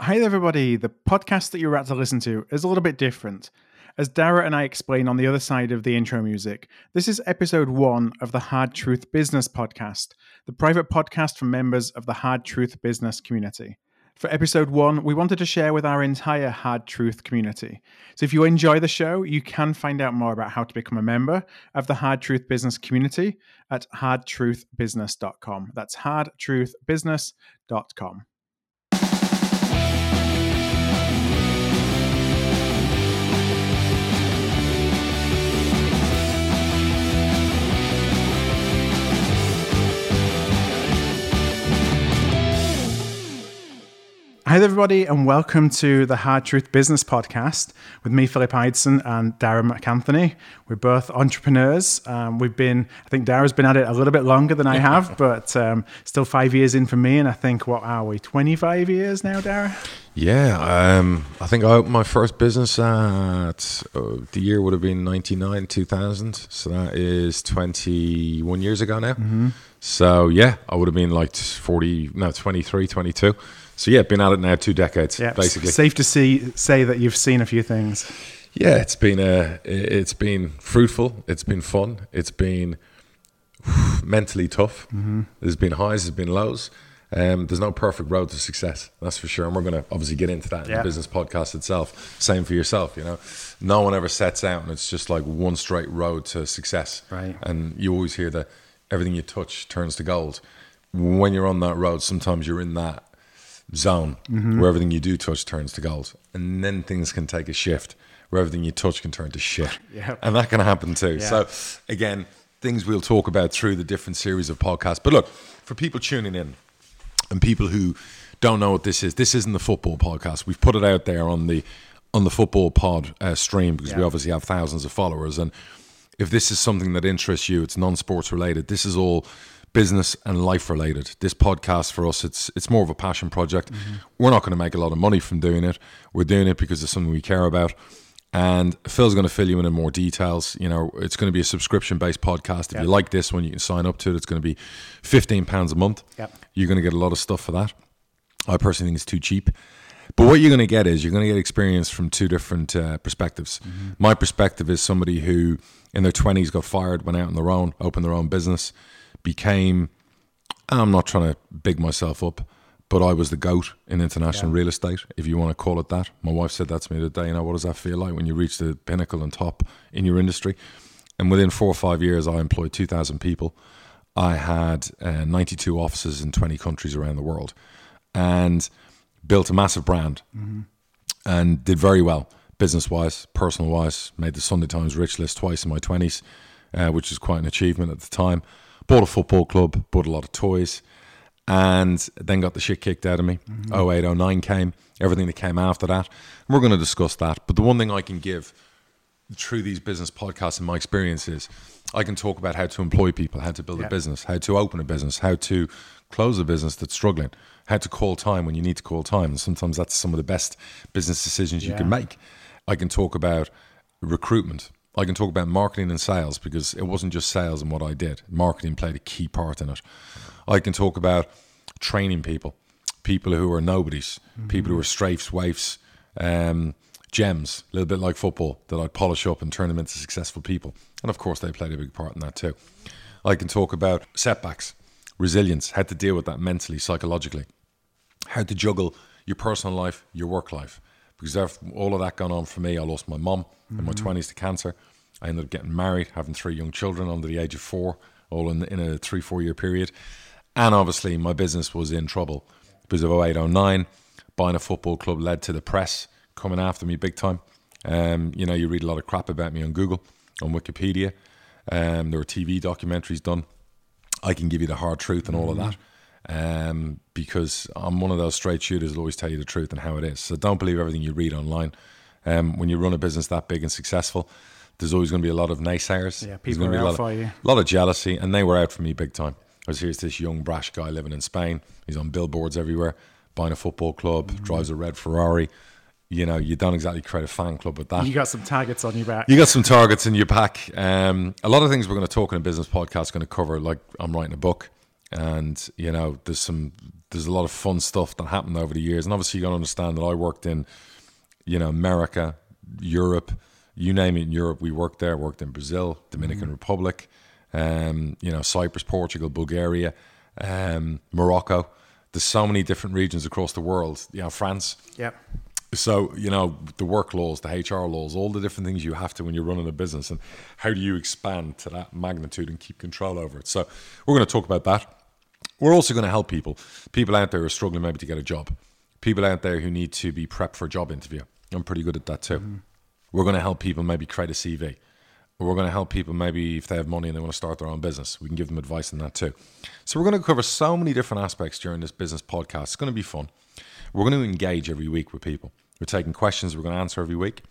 Hi, everybody. The podcast that you're about to listen to is a little bit different. As Darragh and I explain on the other side of the intro music, this is episode one of the Hard Truth Business podcast, the private podcast for members of the Hard Truth Business community. For episode one, we wanted to share with our entire Hard Truth community. So if you enjoy the show, you can find out more about how to become a member of the Hard Truth Business community at hardtruthbusiness.com. That's hardtruthbusiness.com. Hi, everybody, and welcome to the Hard Truth Business Podcast with me, Philip Ideson, and Darragh MacAnthony. We're both entrepreneurs. Um, we've been, I think Darragh's been at it a little bit longer than I have, but um, still five years in for me. And I think, what are we, 25 years now, Darren? Yeah, um, I think I opened my first business at uh, the year would have been 99, 2000. So that is 21 years ago now. Mm-hmm. So yeah, I would have been like 40, no, 23, 22. So yeah, been at it now two decades, yeah, basically. Safe to see say that you've seen a few things. Yeah, it's been uh, it's been fruitful. It's been fun. It's been mentally tough. Mm-hmm. There's been highs. There's been lows. Um, there's no perfect road to success, that's for sure. And we're going to obviously get into that in yeah. the business podcast itself. Same for yourself, you know. No one ever sets out and it's just like one straight road to success. Right. And you always hear that everything you touch turns to gold. When you're on that road, sometimes you're in that zone mm-hmm. where everything you do touch turns to gold. And then things can take a shift where everything you touch can turn to shit. Yep. And that can happen too. Yeah. So, again, things we'll talk about through the different series of podcasts. But look, for people tuning in and people who don't know what this is, this isn't the football podcast. We've put it out there on the on the football pod uh, stream because we obviously have thousands of followers. And if this is something that interests you, it's non-sports related. This is all business and life related. This podcast for us, it's it's more of a passion project. Mm-hmm. We're not going to make a lot of money from doing it. We're doing it because it's something we care about. And Phil's going to fill you in in more details. You know, it's going to be a subscription based podcast. If yep. you like this one, you can sign up to it. It's going to be fifteen pounds a month. Yep. You're going to get a lot of stuff for that. I personally think it's too cheap. But what you're going to get is you're going to get experience from two different uh, perspectives. Mm-hmm. My perspective is somebody who in their 20s got fired, went out on their own, opened their own business, became, I'm not trying to big myself up, but I was the goat in international yeah. real estate, if you want to call it that. My wife said that to me today. You know, what does that feel like when you reach the pinnacle and top in your industry? And within four or five years, I employed 2,000 people. I had uh, 92 offices in 20 countries around the world and built a massive brand mm-hmm. and did very well business wise, personal wise. Made the Sunday Times Rich List twice in my 20s, uh, which was quite an achievement at the time bought a football club, bought a lot of toys, and then got the shit kicked out of me. Mm-hmm. 08, 09 came, everything that came after that. And we're going to discuss that. But the one thing I can give through these business podcasts and my experience is I can talk about how to employ people, how to build yeah. a business, how to open a business, how to close a business that's struggling, how to call time when you need to call time. And sometimes that's some of the best business decisions you yeah. can make. I can talk about recruitment. I can talk about marketing and sales because it wasn't just sales and what I did. Marketing played a key part in it. I can talk about training people, people who are nobodies, mm-hmm. people who are strafes, waifs, um, gems, a little bit like football that I'd polish up and turn them into successful people. And of course, they played a big part in that too. I can talk about setbacks, resilience, how to deal with that mentally, psychologically, how to juggle your personal life, your work life because all of that gone on for me. I lost my mom mm-hmm. in my 20s mm-hmm. to cancer. I ended up getting married, having three young children under the age of four, all in, in a three, four year period. And obviously, my business was in trouble because of 08, 09. Buying a football club led to the press coming after me big time. Um, you know, you read a lot of crap about me on Google, on Wikipedia. Um, there were TV documentaries done. I can give you the hard truth and all of that um, because I'm one of those straight shooters that always tell you the truth and how it is. So don't believe everything you read online. Um, when you run a business that big and successful, there's always going to be a lot of naysayers. Yeah, people there's going to be a lot, for of, you. a lot of jealousy, and they were out for me big time. I was here's this young brash guy living in Spain. He's on billboards everywhere, buying a football club, mm-hmm. drives a red Ferrari. You know, you don't exactly create a fan club with that. You got some targets on your back. You got some targets in your back. Um, a lot of things we're going to talk in a business podcast going to cover. Like I'm writing a book and you know there's some there's a lot of fun stuff that happened over the years, and obviously you got to understand that I worked in you know America, Europe, you name it in Europe, we worked there. Worked in Brazil, Dominican mm-hmm. Republic, um, you know Cyprus, Portugal, Bulgaria, um, Morocco. There's so many different regions across the world. You know France. Yep. So, you know, the work laws, the HR laws, all the different things you have to when you're running a business, and how do you expand to that magnitude and keep control over it? So, we're going to talk about that. We're also going to help people, people out there who are struggling maybe to get a job, people out there who need to be prepped for a job interview. I'm pretty good at that too. Mm-hmm. We're going to help people maybe create a CV. We're going to help people maybe if they have money and they want to start their own business. We can give them advice on that too. So, we're going to cover so many different aspects during this business podcast. It's going to be fun. We're going to engage every week with people. We're taking questions we're going to answer every week.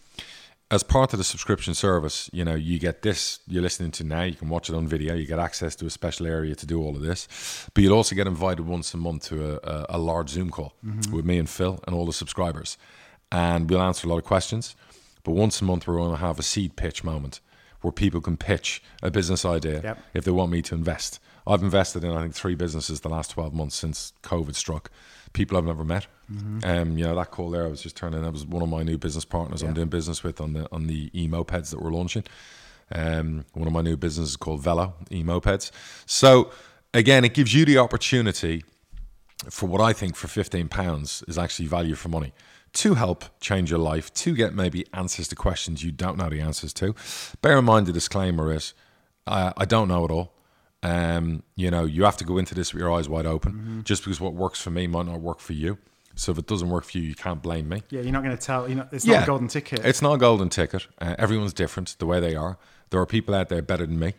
As part of the subscription service, you know, you get this you're listening to now, you can watch it on video, you get access to a special area to do all of this. But you'll also get invited once a month to a, a, a large Zoom call mm-hmm. with me and Phil and all the subscribers. And we'll answer a lot of questions. But once a month, we're going to have a seed pitch moment where people can pitch a business idea yep. if they want me to invest. I've invested in, I think, three businesses the last 12 months since COVID struck people I've never met. Mm-hmm. Um, you know that call there. I was just turning. That was one of my new business partners yeah. I'm doing business with on the on the e mopeds that we're launching. Um, one of my new businesses called Velo e mopeds. So again, it gives you the opportunity for what I think for fifteen pounds is actually value for money to help change your life, to get maybe answers to questions you don't know the answers to. Bear in mind the disclaimer is uh, I don't know it all. Um, you know, you have to go into this with your eyes wide open. Mm-hmm. Just because what works for me might not work for you. So if it doesn't work for you, you can't blame me. Yeah, you're not going to tell. You know, it's yeah, not a golden ticket. It's not a golden ticket. Uh, everyone's different the way they are. There are people out there better than me.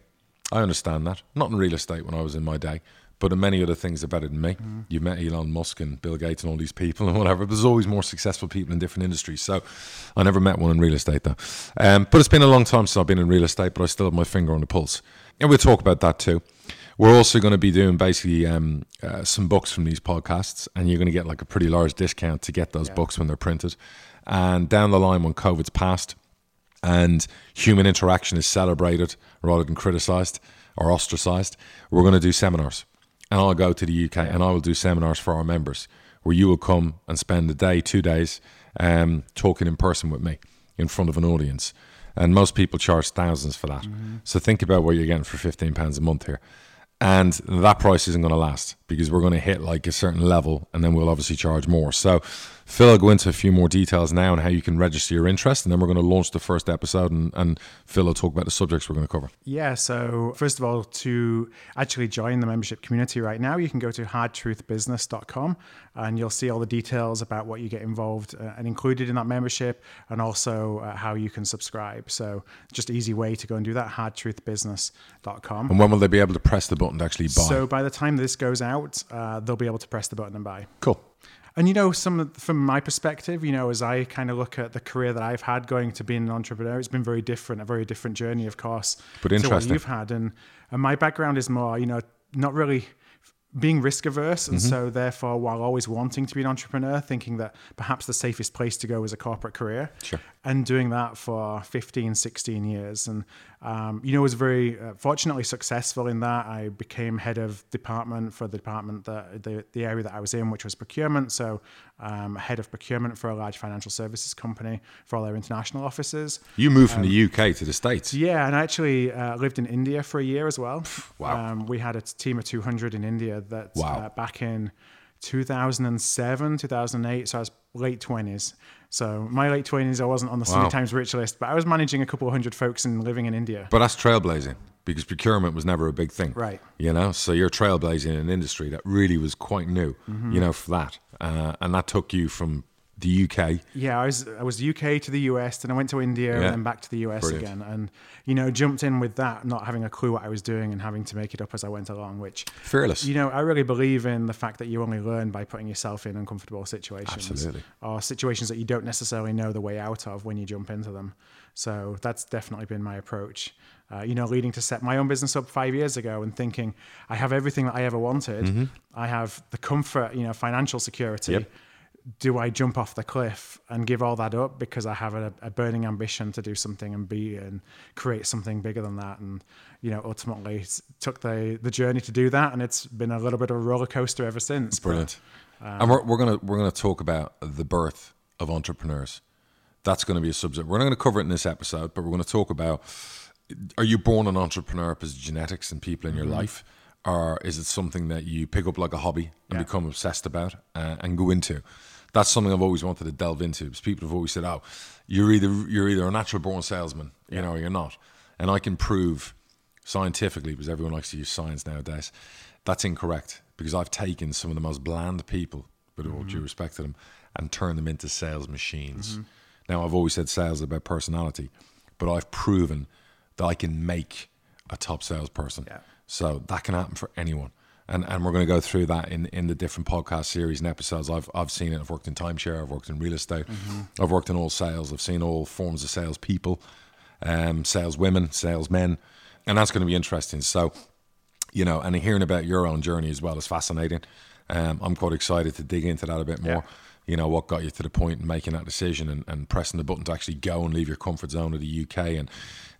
I understand that. Not in real estate when I was in my day, but many other things are better than me. Mm. You've met Elon Musk and Bill Gates and all these people and whatever. There's always more successful people in different industries. So I never met one in real estate though. Um, but it's been a long time since I've been in real estate, but I still have my finger on the pulse. And we'll talk about that too. We're also going to be doing basically um, uh, some books from these podcasts, and you're going to get like a pretty large discount to get those yeah. books when they're printed. And down the line, when COVID's passed and human interaction is celebrated rather than criticized or ostracized, we're going to do seminars. And I'll go to the UK and I will do seminars for our members where you will come and spend a day, two days um, talking in person with me in front of an audience. And most people charge thousands for that. Mm-hmm. So think about what you're getting for £15 a month here and that price isn't going to last because we're going to hit like a certain level and then we'll obviously charge more. So Phil I'll go into a few more details now on how you can register your interest, and then we're going to launch the first episode, and, and Phil will talk about the subjects we're going to cover. Yeah, so first of all, to actually join the membership community right now, you can go to hardtruthbusiness.com and you'll see all the details about what you get involved uh, and included in that membership, and also uh, how you can subscribe. So just easy way to go and do that, hardtruthbusiness.com. And when will they be able to press the button to actually buy? So by the time this goes out, uh, they'll be able to press the button and buy. Cool. And you know, some from my perspective, you know, as I kind of look at the career that I've had going to being an entrepreneur, it's been very different, a very different journey, of course, but interesting. you've had. And and my background is more, you know, not really being risk averse and mm-hmm. so therefore while always wanting to be an entrepreneur thinking that perhaps the safest place to go is a corporate career sure. and doing that for 15 16 years. And um, you know was very uh, fortunately successful in that. I became head of department for the department that the, the area that i was in which was procurement. So um, head of procurement for a large financial services company for all their international offices. You moved um, from the uk to the states. Yeah and i actually uh, lived in india for a year as well. Wow. Um, we had a team of 200 in india that wow. uh, back in 2007, 2008. So I was late 20s. So my late 20s, I wasn't on the Sunday wow. Times rich list, but I was managing a couple of hundred folks and living in India. But that's trailblazing because procurement was never a big thing. Right. You know, so you're trailblazing in an industry that really was quite new, mm-hmm. you know, for that. Uh, and that took you from the UK. Yeah, I was I was UK to the US, then I went to India yeah. and then back to the US Brilliant. again, and you know jumped in with that, not having a clue what I was doing and having to make it up as I went along. Which fearless. You know, I really believe in the fact that you only learn by putting yourself in uncomfortable situations, Absolutely. or situations that you don't necessarily know the way out of when you jump into them. So that's definitely been my approach. Uh, you know, leading to set my own business up five years ago and thinking I have everything that I ever wanted. Mm-hmm. I have the comfort, you know, financial security. Yep do I jump off the cliff and give all that up because I have a, a, burning ambition to do something and be and create something bigger than that? And you know, ultimately took the the journey to do that, and it's been a little bit of a roller coaster ever since. Brilliant. But, um, and we're, we're gonna we're gonna talk about the birth of entrepreneurs. That's going to be a subject. We're not going to cover it in this episode, but we're going to talk about: Are you born an entrepreneur because genetics and people in your mm-hmm. life? Or is it something that you pick up like a hobby and yeah. become obsessed about uh, and go into? That's something I've always wanted to delve into. Because people have always said, "Oh, you're either you're either a natural born salesman, you know, or you're not," and I can prove scientifically because everyone likes to use science nowadays. That's incorrect because I've taken some of the most bland people, with all mm-hmm. due respect to them, and turned them into sales machines. Mm-hmm. Now, I've always said sales is about personality, but I've proven that I can make a top salesperson. Yeah. So that can happen for anyone. And, and we're going to go through that in, in the different podcast series and episodes. I've, I've seen it. I've worked in timeshare. I've worked in real estate. Mm-hmm. I've worked in all sales. I've seen all forms of sales people, um, sales women, sales men. And that's going to be interesting. So, you know, and hearing about your own journey as well is fascinating. Um, I'm quite excited to dig into that a bit more. Yeah. You know, what got you to the point in making that decision and, and pressing the button to actually go and leave your comfort zone of the UK. And,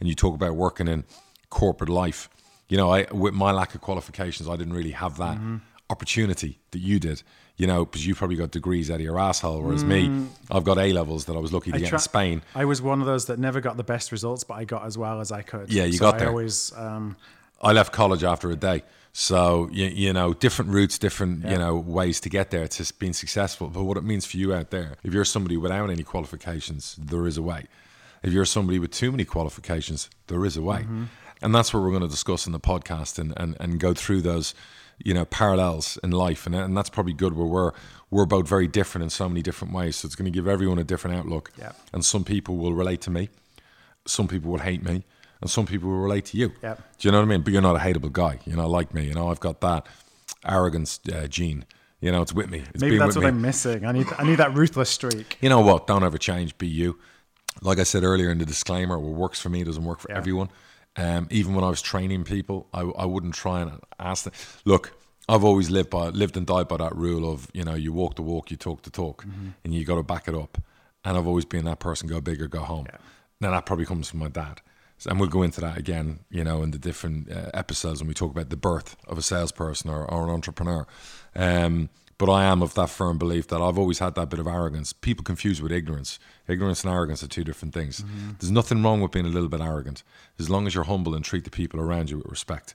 and you talk about working in corporate life you know, I with my lack of qualifications, I didn't really have that mm-hmm. opportunity that you did. You know, because you probably got degrees out of your asshole, whereas mm. me, I've got A levels that I was lucky to I get tra- in Spain. I was one of those that never got the best results, but I got as well as I could. Yeah, you so got I there. Always, um, I left college after a day. So you, you know, different routes, different yeah. you know ways to get there. to just being successful. But what it means for you out there, if you're somebody without any qualifications, there is a way. If you're somebody with too many qualifications, there is a way. Mm-hmm and that's what we're going to discuss in the podcast and, and, and go through those you know parallels in life. And, and that's probably good where we're we're both very different in so many different ways. So it's going to give everyone a different outlook. Yeah. and some people will relate to me some people will hate me and some people will relate to you. Yeah. do you know what I mean? But you're not a hateable guy you know like me you know I've got that arrogance uh, gene you know it's with me. It's maybe that's what me. I'm missing. I need I need that ruthless streak. You know what? Don't ever change. Be you. Like I said earlier in the disclaimer what works for me doesn't work for yeah. everyone um, even when I was training people, I, I wouldn't try and ask them. Look, I've always lived by lived and died by that rule of you know you walk the walk, you talk the talk, mm-hmm. and you got to back it up. And I've always been that person: go big or go home. Yeah. Now that probably comes from my dad, so, and we'll go into that again, you know, in the different uh, episodes when we talk about the birth of a salesperson or, or an entrepreneur. Um, but I am of that firm belief that I've always had that bit of arrogance. People confuse with ignorance. Ignorance and arrogance are two different things. Mm-hmm. There's nothing wrong with being a little bit arrogant, as long as you're humble and treat the people around you with respect.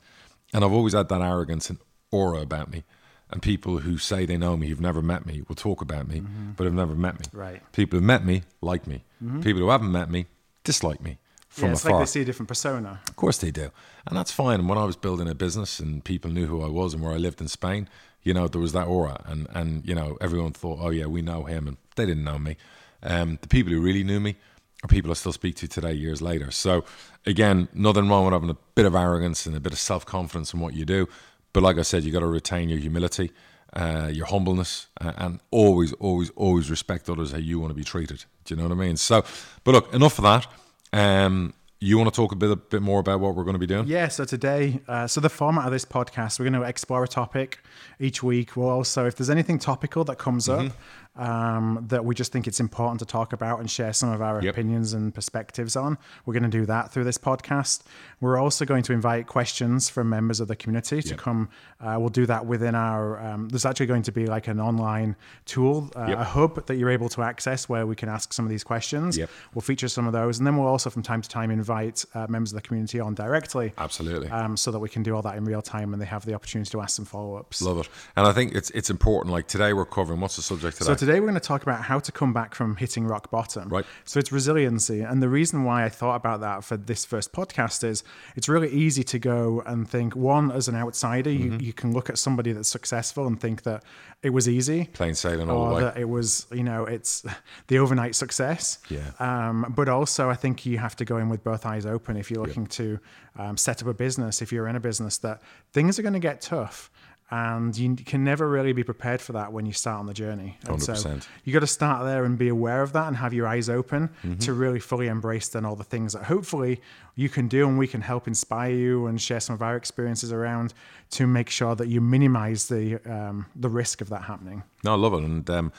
And I've always had that arrogance and aura about me. And people who say they know me, who've never met me, will talk about me, mm-hmm. but have never met me. Right. People who've met me like me. Mm-hmm. People who haven't met me dislike me from yeah, it's afar. like they see a different persona. Of course they do, and that's fine. And when I was building a business and people knew who I was and where I lived in Spain, you know, there was that aura, and and you know, everyone thought, oh yeah, we know him, and they didn't know me. Um, the people who really knew me are people I still speak to today, years later. So again, nothing wrong with having a bit of arrogance and a bit of self confidence in what you do, but like I said, you got to retain your humility. Uh, your humbleness uh, and always, always, always respect others how you want to be treated. Do you know what I mean? So, but look, enough of that. Um, you want to talk a bit, a bit more about what we're going to be doing? Yeah. So today, uh, so the format of this podcast, we're going to explore a topic each week. We'll also, if there's anything topical that comes mm-hmm. up, um, that we just think it's important to talk about and share some of our yep. opinions and perspectives on. We're going to do that through this podcast. We're also going to invite questions from members of the community to yep. come. Uh, we'll do that within our. Um, there's actually going to be like an online tool, uh, yep. a hub that you're able to access where we can ask some of these questions. We'll feature some of those, and then we'll also from time to time invite uh, members of the community on directly. Absolutely. Um, so that we can do all that in real time and they have the opportunity to ask some follow ups. Love it. And I think it's it's important. Like today, we're covering what's the subject today. So today we're going to talk about how to come back from hitting rock bottom. Right. So it's resiliency. And the reason why I thought about that for this first podcast is it's really easy to go and think, one, as an outsider, mm-hmm. you, you can look at somebody that's successful and think that it was easy. Plain sailing all the way. That it was, you know, it's the overnight success. Yeah. Um, but also, I think you have to go in with both eyes open if you're looking yeah. to um, set up a business, if you're in a business, that things are going to get tough and you can never really be prepared for that when you start on the journey. And 100%. so you got to start there and be aware of that and have your eyes open mm-hmm. to really fully embrace then all the things that hopefully you can do and we can help inspire you and share some of our experiences around to make sure that you minimize the um, the risk of that happening. No, I love it, and um,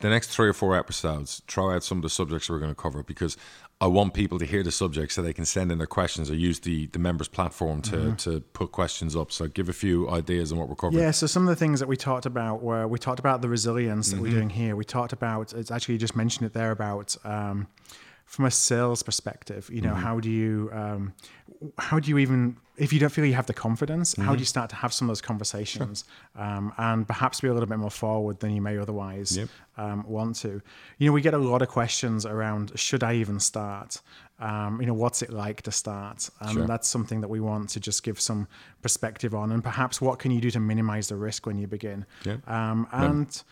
the next three or four episodes, try out some of the subjects we're going to cover because I want people to hear the subject so they can send in their questions or use the, the members platform to, Mm-hmm. to put questions up. So give a few ideas on what we're covering. Yeah, so some of the things that we talked about were we talked about the resilience that Mm-hmm. we're doing here. We talked about it's actually you just mentioned it there about um, from a sales perspective. You know, Mm-hmm. how do you um, how do you even if you don't feel you have the confidence, how do Mm-hmm. you start to have some of those conversations um, and perhaps be a little bit more forward than you may otherwise Yep. um, want to? You know, we get a lot of questions around should I even start? Um, you know, what's it like to start? And Sure. that's something that we want to just give some perspective on, and perhaps what can you do to minimize the risk when you begin. Yeah. Um, and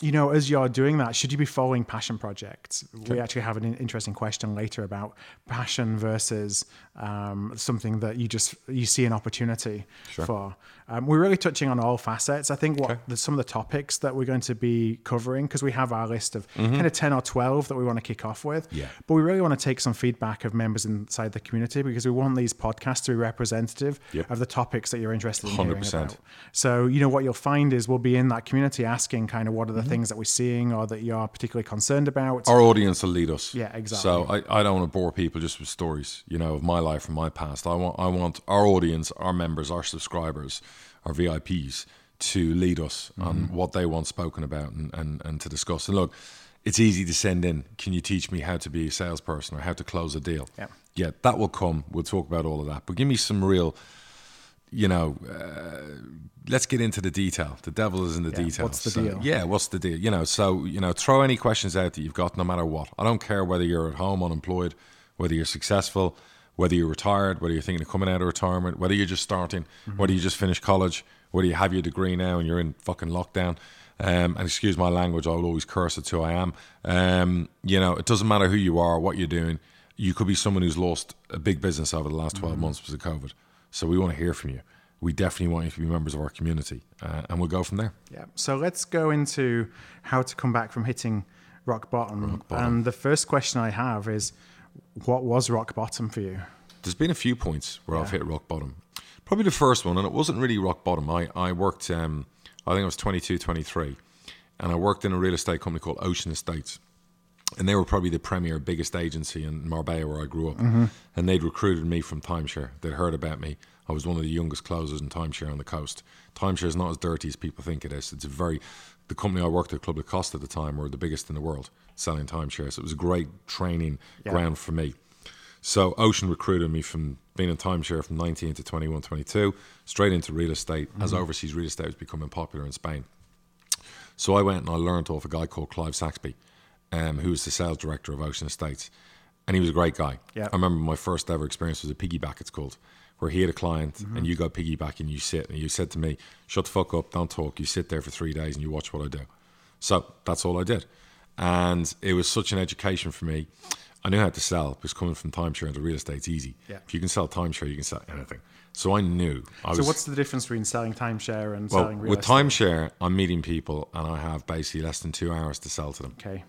you know, as you're doing that, should you be following passion projects? We actually have an interesting question later about passion versus um, something that you just you see an opportunity for. Um, we're really touching on all facets. I think what the, some of the topics that we're going to be covering because we have our list of kind of ten or twelve that we want to kick off with. Mm-hmm. Yeah. But we really want to take some feedback of members inside the community because we want these podcasts to be representative Yep. of the topics that you're interested in 100%. about. So, you know, what you'll find is we'll be in that community asking kind of what are the Mm-hmm. things that we're seeing or that you're particularly concerned about. Our audience will lead us. Yeah, exactly. So I, I don't want to bore people just with stories, you know, of my life and my past. I want I want our audience, our members, our subscribers, our VIPs to lead us on Mm-hmm. what they want spoken about and, and, and to discuss. And look, it's easy to send in, can you teach me how to be a salesperson or how to close a deal? Yeah. Yeah, that will come. We'll talk about all of that. But give me some real, you know, uh, let's get into the detail. The devil is in the Yeah, detail. what's the So, deal? Yeah, what's the deal? You know, so you know, throw any questions out that you've got, no matter what. I don't care whether you're at home unemployed, whether you're successful, whether you're retired, whether you're thinking of coming out of retirement, whether you're just starting, Mm-hmm. whether you just finished college, whether you have your degree now and you're in fucking lockdown. Um, and excuse my language, I will always curse at who I am. Um, you know, it doesn't matter who you are, what you're doing. You could be someone who's lost a big business over the last 12 Mm-hmm. months because of COVID. So we want to hear from you. We definitely want you to be members of our community, uh, and we'll go from there. Yeah. So let's go into how to come back from hitting rock bottom. And the first question I have is what was rock bottom for you? There's been a few points where I've hit rock bottom. Probably the first one, and it wasn't really rock bottom. I, I worked, um, I think I was 22, 23, and I worked in a real estate company called Ocean Estates. And they were probably the premier, biggest agency in Marbella where I grew up. And they'd recruited me from timeshare. They'd heard about me. I was one of the youngest closers in timeshare on the coast. Timeshare is not as dirty as people think it is. It's a very, the company I worked at, Club La Costa at the time, were the biggest in the world selling timeshares. So it was a great training ground for me. So Ocean recruited me from being in timeshare from 19 to 21, 22, straight into real estate as overseas real estate was becoming popular in Spain. So I went and I learned off a guy called Clive Saxby, um, who was the sales director of Ocean Estates. And he was a great guy. Yeah. I remember my first ever experience was a piggyback, it's called, where he had a client Mm-hmm. and you go piggyback and you sit and you said to me, shut the fuck up, don't talk. You sit there for three days and you watch what I do. So that's all I did. And it was such an education for me. I knew how to sell because coming from timeshare into real estate's easy. Yeah. If you can sell timeshare, you can sell anything. So I knew. I So was, what's the difference between selling timeshare and well, selling real with estate? timeshare, I'm meeting people and I have basically less than two hours to sell to them. Okay.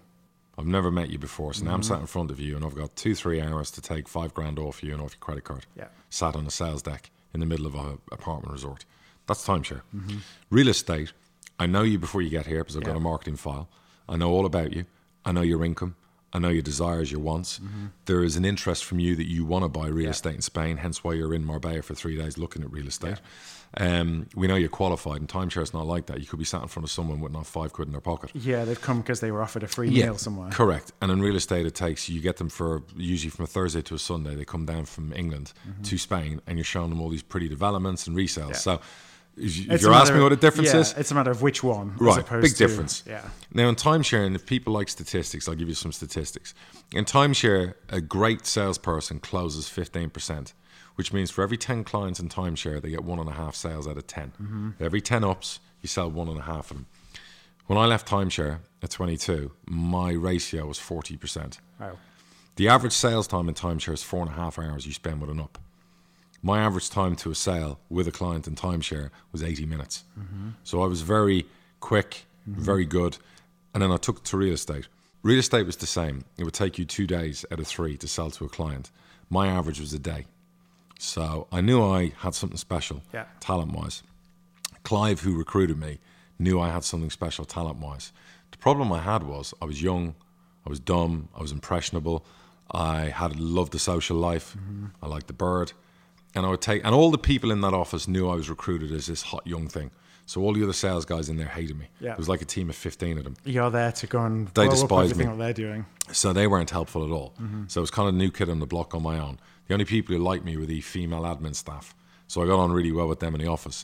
I've never met you before, so now Mm-hmm. I'm sat in front of you and I've got two, three hours to take five grand off you and off your credit card. Yeah. Sat on a sales deck in the middle of an apartment resort. That's timeshare. Mm-hmm. Real estate, I know you before you get here because I've got a marketing file. I know all about you. I know your income. I know your desires, your wants. Mm-hmm. There is an interest from you that you want to buy real estate in Spain, hence why you're in Marbella for three days looking at real estate. Um, we know you're qualified, and timeshare is not like that. You could be sat in front of someone with not five quid in their pocket. Yeah, they've come because they were offered a free meal somewhere. Correct. And in real estate, it takes you get them for usually from a Thursday to a Sunday. They come down from England to Spain, and you're showing them all these pretty developments and resales. Mm-hmm. Yeah. So, if you- if It's you're asking me what the difference yeah, is, It's a matter of which one. right, big to- difference. Yeah. Now, in timesharing, if people like statistics, I'll give you some statistics. In timeshare, a great salesperson closes 15%, which means for every 10 clients in timeshare, they get one and a half sales out of 10. Mm-hmm. Every 10 ups, you sell one and a half of them. When I left timeshare at 22, my ratio was 40%. Wow. The average sales time in timeshare is four and a half hours you spend with an up. My average time to a sale with a client in timeshare was 80 minutes. Mm-hmm. So I was very quick, mm-hmm. very good. And then I took to real estate. Real estate was the same. It would take you two days out of three to sell to a client. My average was a day. So I knew I had something special, Yeah. talent wise. Clive, who recruited me, knew I had something special talent wise The problem I had was I was young, I was dumb, I was impressionable. I had loved the social life. Mm-hmm. I liked the bird, and I would take. And all the people in that office knew I was recruited as this hot young thing. So all the other sales guys in there hated me. Yeah. It was like a team of fifteen of them. You're there to go and They despise me. that they're doing. So they weren't helpful at all. Mm-hmm. So it was kind of new kid on the block on my own. The only people who liked me were the female admin staff. So I got on really well with them in the office.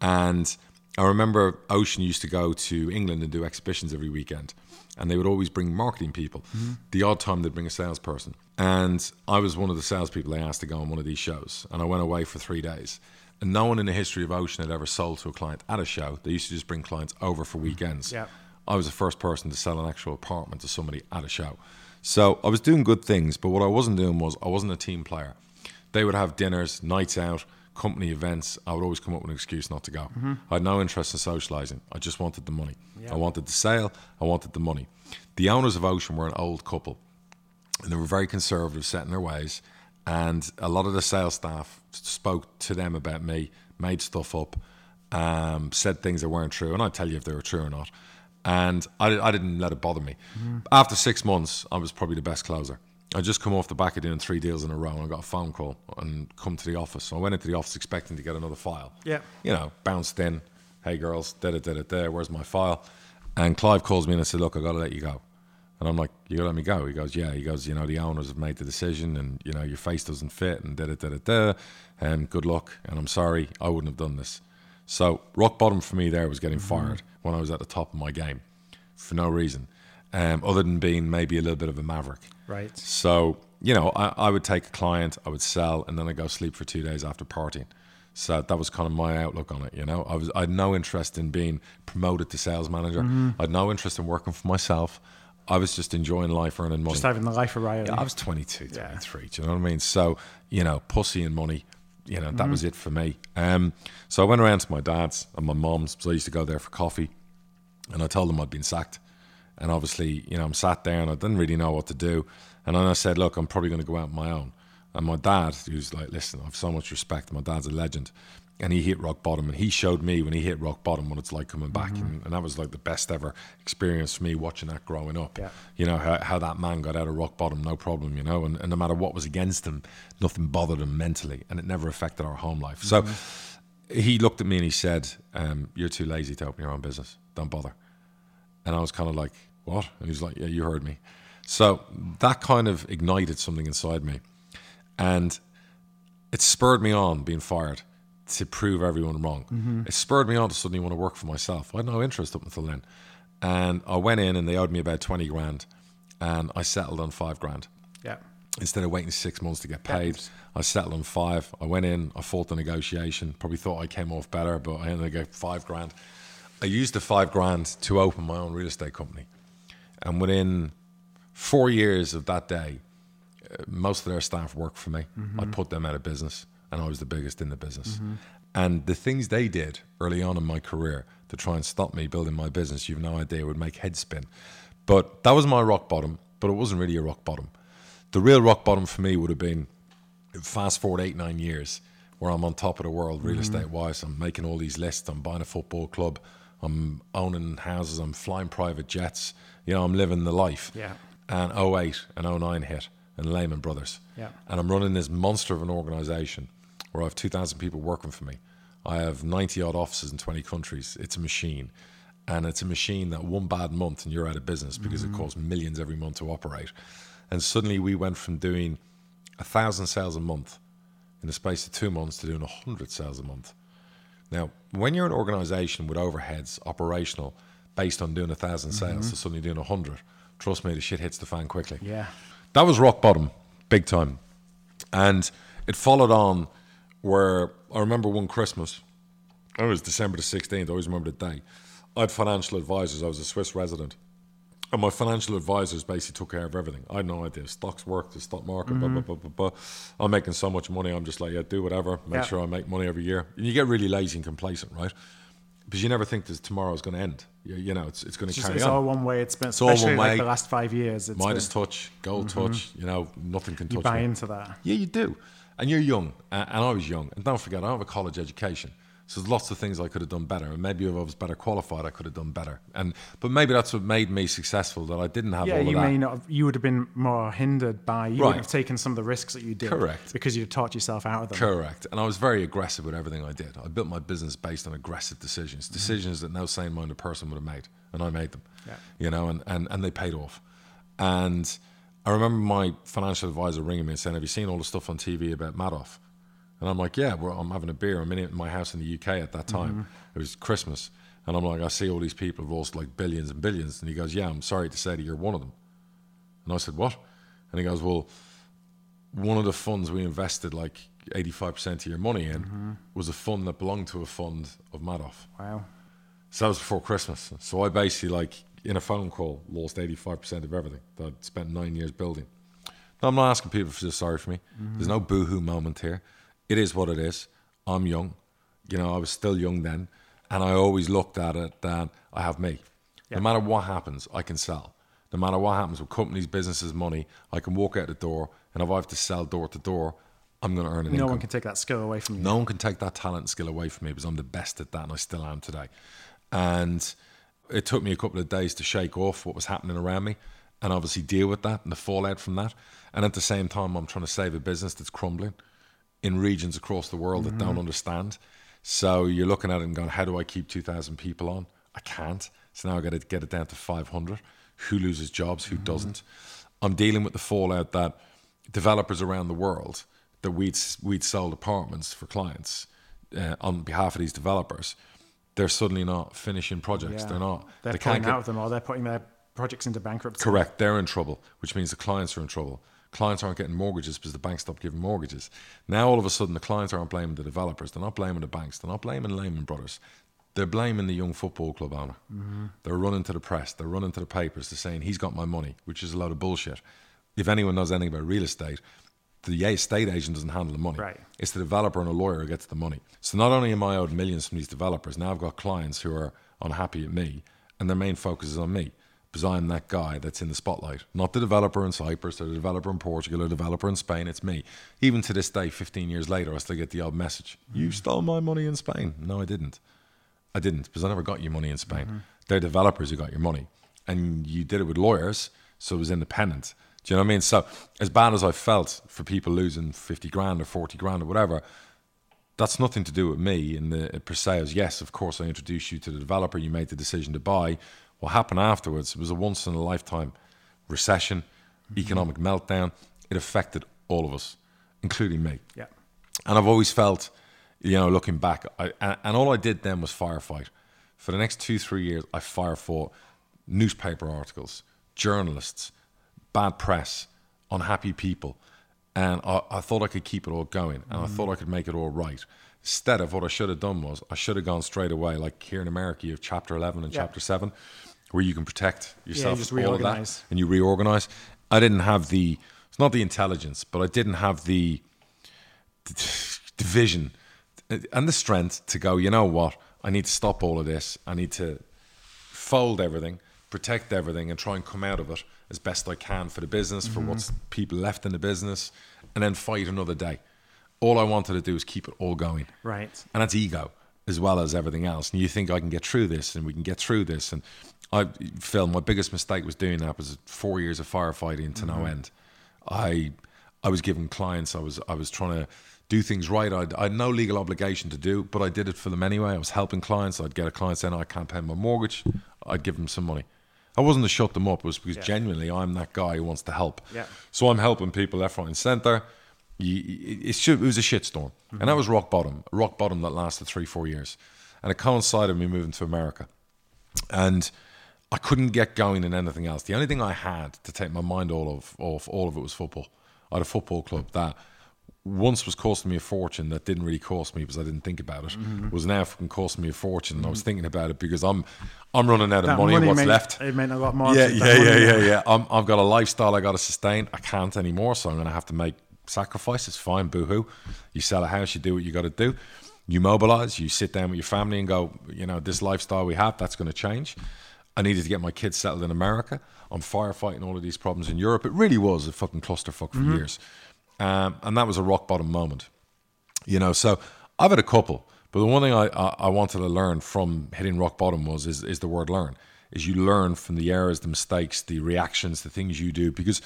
And I remember Ocean used to go to England and do exhibitions every weekend. And they would always bring marketing people. Mm-hmm. The odd time they'd bring a salesperson. And I was one of the salespeople they asked to go on one of these shows. And I went away for three days. And no one in the history of Ocean had ever sold to a client at a show. They used to just bring clients over for mm-hmm. weekends. Yeah. I was the first person to sell an actual apartment to somebody at a show. So I was doing good things, but what I wasn't doing was I wasn't a team player. They would have dinners, nights out, company events. I would always come up with an excuse not to go. I had no interest in socializing. I just wanted the money. I wanted the sale. I wanted the money. The owners of Ocean were an old couple, and they were very conservative, set in their ways. And a lot of the sales staff spoke to them about me, made stuff up, um, said things that weren't true, and I'd tell you if they were true or not. And I, I didn't let it bother me. After six months, I was probably the best closer. I just come off the back of doing three deals in a row, and I got a phone call and come to the office. So I went into the office expecting to get another file. Yeah. You know, bounced in. Hey girls, da da da da da. Where's my file? And Clive calls me and I said, look, I got to let you go. And I'm like, you gotta let me go. He goes, yeah. He goes, you know, the owners have made the decision, and you know, your face doesn't fit, and da da da da da. And good luck. And I'm sorry, I wouldn't have done this. So rock bottom for me there was getting fired mm. when I was at the top of my game, for no reason, um, other than being maybe a little bit of a maverick. Right. So, you know, I, I would take a client, I would sell, and then I'd go sleep for two days after partying. So that was kind of my outlook on it, you know. I was I had no interest in being promoted to sales manager. I had no interest in working for myself. I was just enjoying life, earning money. Just having the life of Riley. Yeah, I was 22, Yeah. 23. Do you know what I mean? So, you know, pussy and money, you know, Mm-hmm. that was it for me. Um, so I went around to my dad's and my mom's. So I used to go there for coffee and I told them I'd been sacked. And obviously, you know, I'm sat there and I didn't really know what to do. And then I said, look, I'm probably going to go out on my own. And my dad, who's like, listen, I have so much respect. My dad's a legend. And he hit rock bottom. And he showed me when he hit rock bottom what it's like coming back. And, and that was like the best ever experience for me watching that growing up. Yeah. You know, how, how that man got out of rock bottom, no problem, you know. And, and no matter what was against him, nothing bothered him mentally. And it never affected our home life. So he looked at me and he said, um, You're too lazy to open your own business. Don't bother. And I was kind of like, What? And he was like, Yeah, you heard me. So that kind of ignited something inside me. And it spurred me on being fired to prove everyone wrong. Mm-hmm. It spurred me on to suddenly want to work for myself. I had no interest up until then. And I went in and they owed me about 20 grand. And I settled on five grand Yeah. instead of waiting six months to get paid, I settled on five. I went in, I fought the negotiation. Probably thought I came off better, but I ended up getting five grand. I used the five grand to open my own real estate company, and within four years of that day, uh, most of their staff worked for me. Mm-hmm. I put them out of business, and I was the biggest in the business. Mm-hmm. And the things they did early on in my career to try and stop me building my business, you've no idea, would make head spin. But that was my rock bottom, but it wasn't really a rock bottom. The real rock bottom for me would have been fast forward eight, nine years where I'm on top of the world real mm-hmm. estate wise. I'm making all these lists. I'm buying a football club. I'm owning houses. I'm flying private jets. You know, I'm living the life. Yeah. And 08 and 09 hit and Lehman Brothers. Yeah. And I'm running this monster of an organization where I have 2,000 people working for me. I have 90 odd offices in 20 countries. It's a machine. And it's a machine that one bad month and you're out of business because it mm-hmm. costs millions every month to operate. And suddenly we went from doing a thousand sales a month in the space of two months to doing a hundred sales a month. Now, when you're an organization with overheads operational based on doing a 1000 sales mm-hmm. to suddenly doing a hundred, trust me, the shit hits the fan quickly. Yeah. That was rock bottom, big time. And it followed on where I remember one Christmas, it was December the 16th, I always remember the day. I had financial advisors, I was a Swiss resident. And my financial advisors basically took care of everything. I had no idea. Stocks work, the stock market, blah, blah, mm-hmm. blah, blah, blah. I'm making so much money, I'm just like, yeah, do whatever. Make Yeah. sure I make money every year. And you get really lazy and complacent, right? Because you never think that tomorrow's going to end. You, you know, it's, it's going to It's, carry it's on. all one way. It's been, all one especially like way. the last five years. It's Midas been, touch, gold mm-hmm. touch, you know, nothing can touch you buy me. into that. Yeah, you do. And you're young, and I was young. And don't forget, I have a college education. So there's lots of things I could have done better, and maybe if I was better qualified, I could have done better. And but maybe that's what made me successful that I didn't have Yeah, all of you may not. Have, you would have been more hindered by. You Right. wouldn't have taken some of the risks that you did. Correct. Because you'd talked yourself out of them. Correct. And I was very aggressive with everything I did. I built my business based on aggressive decisions, mm-hmm. decisions that no sane minded person would have made. And I made them. Yeah. You know, and, and, and they paid off. And I remember my financial advisor ringing me and saying, Have you seen all the stuff on TV about Madoff? And I'm like, Yeah, well, I'm having a beer. I'm in my house in the UK at that mm-hmm. time. It was Christmas. And I'm like, I see all these people have lost like billions and billions. And he goes, Yeah, I'm sorry to say that you're one of them. And I said, What? And he goes, Well, one of the funds we invested like 85% of your money in mm-hmm. was a fund that belonged to a fund of Madoff. Wow. So that was before Christmas. So I basically, like, in a phone call, lost 85% of everything that I'd spent nine years building. Now, I'm not asking people to feel sorry for me. Mm-hmm. There's no boohoo moment here. It is what it is. I'm young. You know, I was still young then. And I always looked at it that I have me. Yeah. No matter what happens, I can sell. No matter what happens with companies, businesses, money, I can walk out the door. And if I have to sell door to door, I'm going to earn an No income. one can take that skill away from you. No one can take that talent and skill away from me because I'm the best at that and I still am today. And it took me a couple of days to shake off what was happening around me and obviously deal with that and the fallout from that. And at the same time, I'm trying to save a business that's crumbling in regions across the world that don't understand. So you're looking at it and going, how do I keep 2,000 people on? I can't. So now I've got to get it down to 500. Who loses jobs? Who doesn't? I'm dealing with the fallout that developers around the world that we'd we'd sold apartments for clients uh, on behalf of these developers. They're suddenly not finishing projects. Yeah. They're not. They're they pulling out of them or they're putting their projects into bankruptcy. Correct. They're in trouble, which means the clients are in trouble. Clients aren't getting mortgages because the banks stopped giving mortgages. Now all of a sudden the clients aren't blaming the developers. They're not blaming the banks. They're not blaming Lehman Brothers. They're blaming the young football club owner. Mm-hmm. They're running to the press. They're running to the papers. They're saying he's got my money, which is a load of bullshit. If anyone knows anything about real estate, the estate agent doesn't handle the money. Right. It's the developer and a lawyer who gets the money. So not only am I owed millions from these developers, now I've got clients who are unhappy at me, and their main focus is on me because I'm that guy that's in the spotlight. Not the developer in Cyprus or the developer in Portugal or the developer in Spain. It's me. Even to this day, 15 years later, I still get the odd message. You stole my money in Spain. No, I didn't. I didn't because I never got your money in Spain. Mm-hmm. They're developers who got your money, and you did it with lawyers, so it was independent. Do you know what I mean? So as bad as I felt for people losing fifty grand or forty grand or whatever, that's nothing to do with me in the per se. As yes, of course, I introduced you to the developer. You made the decision to buy. What happened afterwards was a once in a lifetime recession, mm-hmm. economic meltdown. It affected all of us, including me. Yeah. And I've always felt, you know, looking back, I, and, and all I did then was firefight. For the next two, three years, I fire fought newspaper articles, journalists, bad press, unhappy people. And I, I thought I could keep it all going and I mm-hmm. thought I could make it all right. Instead of what I should have done was I should have gone straight away, like here in America, you have chapter 11 and Yeah. chapter 7, where you can protect yourself. Yeah, just all of that, and you reorganize. I didn't have the, it's not the intelligence, but I didn't have the, the vision and the strength to go, you know what? I need to stop all of this. I need to fold everything, protect everything, and try and come out of it as best I can for the business, for mm-hmm. what's people left in the business, and then fight another day. All I wanted to do is keep it all going. Right. And that's ego as well as everything else. And you think I can get through this and we can get through this. And I, Phil, my biggest mistake was doing that was four years of firefighting to no mm-hmm. end. I, I was giving clients, I was, I was trying to do things right. I'd, I had no legal obligation to do, but I did it for them anyway. I was helping clients. I'd get a client saying, I can't pay my mortgage. I'd give them some money. I wasn't to shut them up. It was because Yeah. genuinely I'm that guy who wants to help. Yeah. So I'm helping people left, right, and centre. You, it, it was a shitstorm, and mm-hmm. that was rock bottom. Rock bottom that lasted three, four years, and it coincided with me moving to America, and I couldn't get going in anything else. The only thing I had to take my mind all of off all of it was football. I had a football club that once was costing me a fortune that didn't really cost me because I didn't think about it mm-hmm. was now fucking costing me a fortune and I was mm-hmm. thinking about it because I'm I'm running out of money, money what's left It meant a lot more. yeah, to yeah, yeah, yeah, yeah. I'm, I've got a lifestyle I got to sustain. I can't anymore, so I'm going to have to make sacrifices. Fine, boohoo. You sell a house, you do what you got to do. You mobilize. You sit down with your family and go. You know, this lifestyle we have that's going to change. I needed to get my kids settled in America. I'm firefighting all of these problems in Europe. It really was a fucking clusterfuck for years, um, and that was a rock bottom moment. You know, so I've had a couple, But the one thing I, I, I wanted to learn from hitting rock bottom was is, is the word learn. Is you learn from the errors, the mistakes, the reactions, the things you do. Because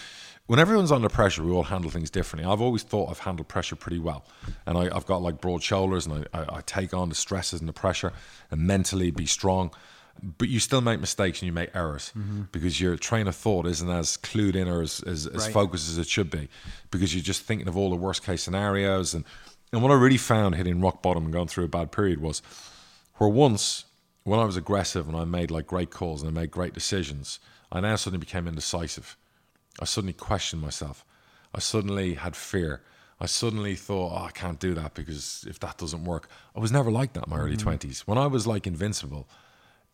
when everyone's under pressure, we all handle things differently. I've always thought I've handled pressure pretty well. And I, have got like broad shoulders and I, I, I take on the stresses and the pressure and mentally be strong but you still make mistakes and you make errors mm-hmm. because your train of thought isn't as clued in or as, as, as right. focused as it should be because you're just thinking of all the worst case scenarios and and what I really found hitting rock bottom and going through a bad period was where once when I was aggressive and I made like great calls and I made great decisions, I now suddenly became indecisive. I suddenly questioned myself. I suddenly had fear. I suddenly thought, oh, I can't do that because if that doesn't work, I was never like that in my mm-hmm. early 20s. When I was like invincible,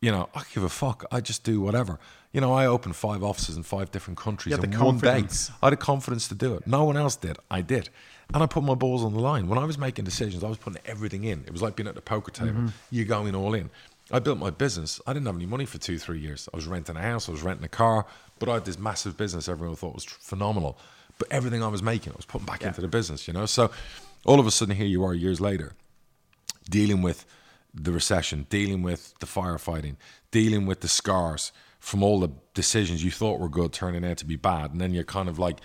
you know, I give a fuck. I just do whatever. You know, I opened five offices in five different countries in one day. I had the confidence to do it. No one else did. I did. And I put my balls on the line. When I was making decisions, I was putting everything in. It was like being at the poker table. Mm-hmm. You're going all in. I built my business. I didn't have any money for two, three years. I was renting a house, I was renting a car, but I had this massive business everyone thought was phenomenal. But everything I was making, I was putting back yeah. into the business, you know? So all of a sudden, here you are years later, dealing with the recession, dealing with the firefighting, dealing with the scars from all the decisions you thought were good turning out to be bad. And then you're kind of like,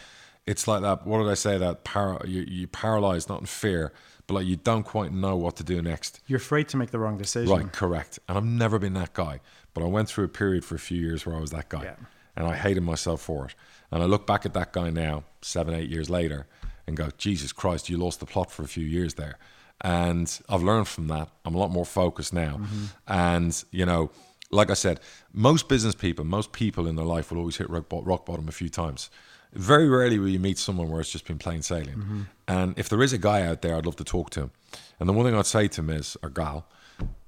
it's like that. What did I say? That para, you, you paralyzed, not in fear, but like you don't quite know what to do next. You're afraid to make the wrong decision. Right, correct. And I've never been that guy, but I went through a period for a few years where I was that guy, yeah. and I hated myself for it. And I look back at that guy now, seven, eight years later, and go, Jesus Christ, you lost the plot for a few years there. And I've learned from that. I'm a lot more focused now. Mm-hmm. And, you know, like I said, most business people, most people in their life will always hit rock, rock bottom a few times. Very rarely will you meet someone where it's just been plain sailing. Mm-hmm. And if there is a guy out there, I'd love to talk to him. And the one thing I'd say to him is, or gal,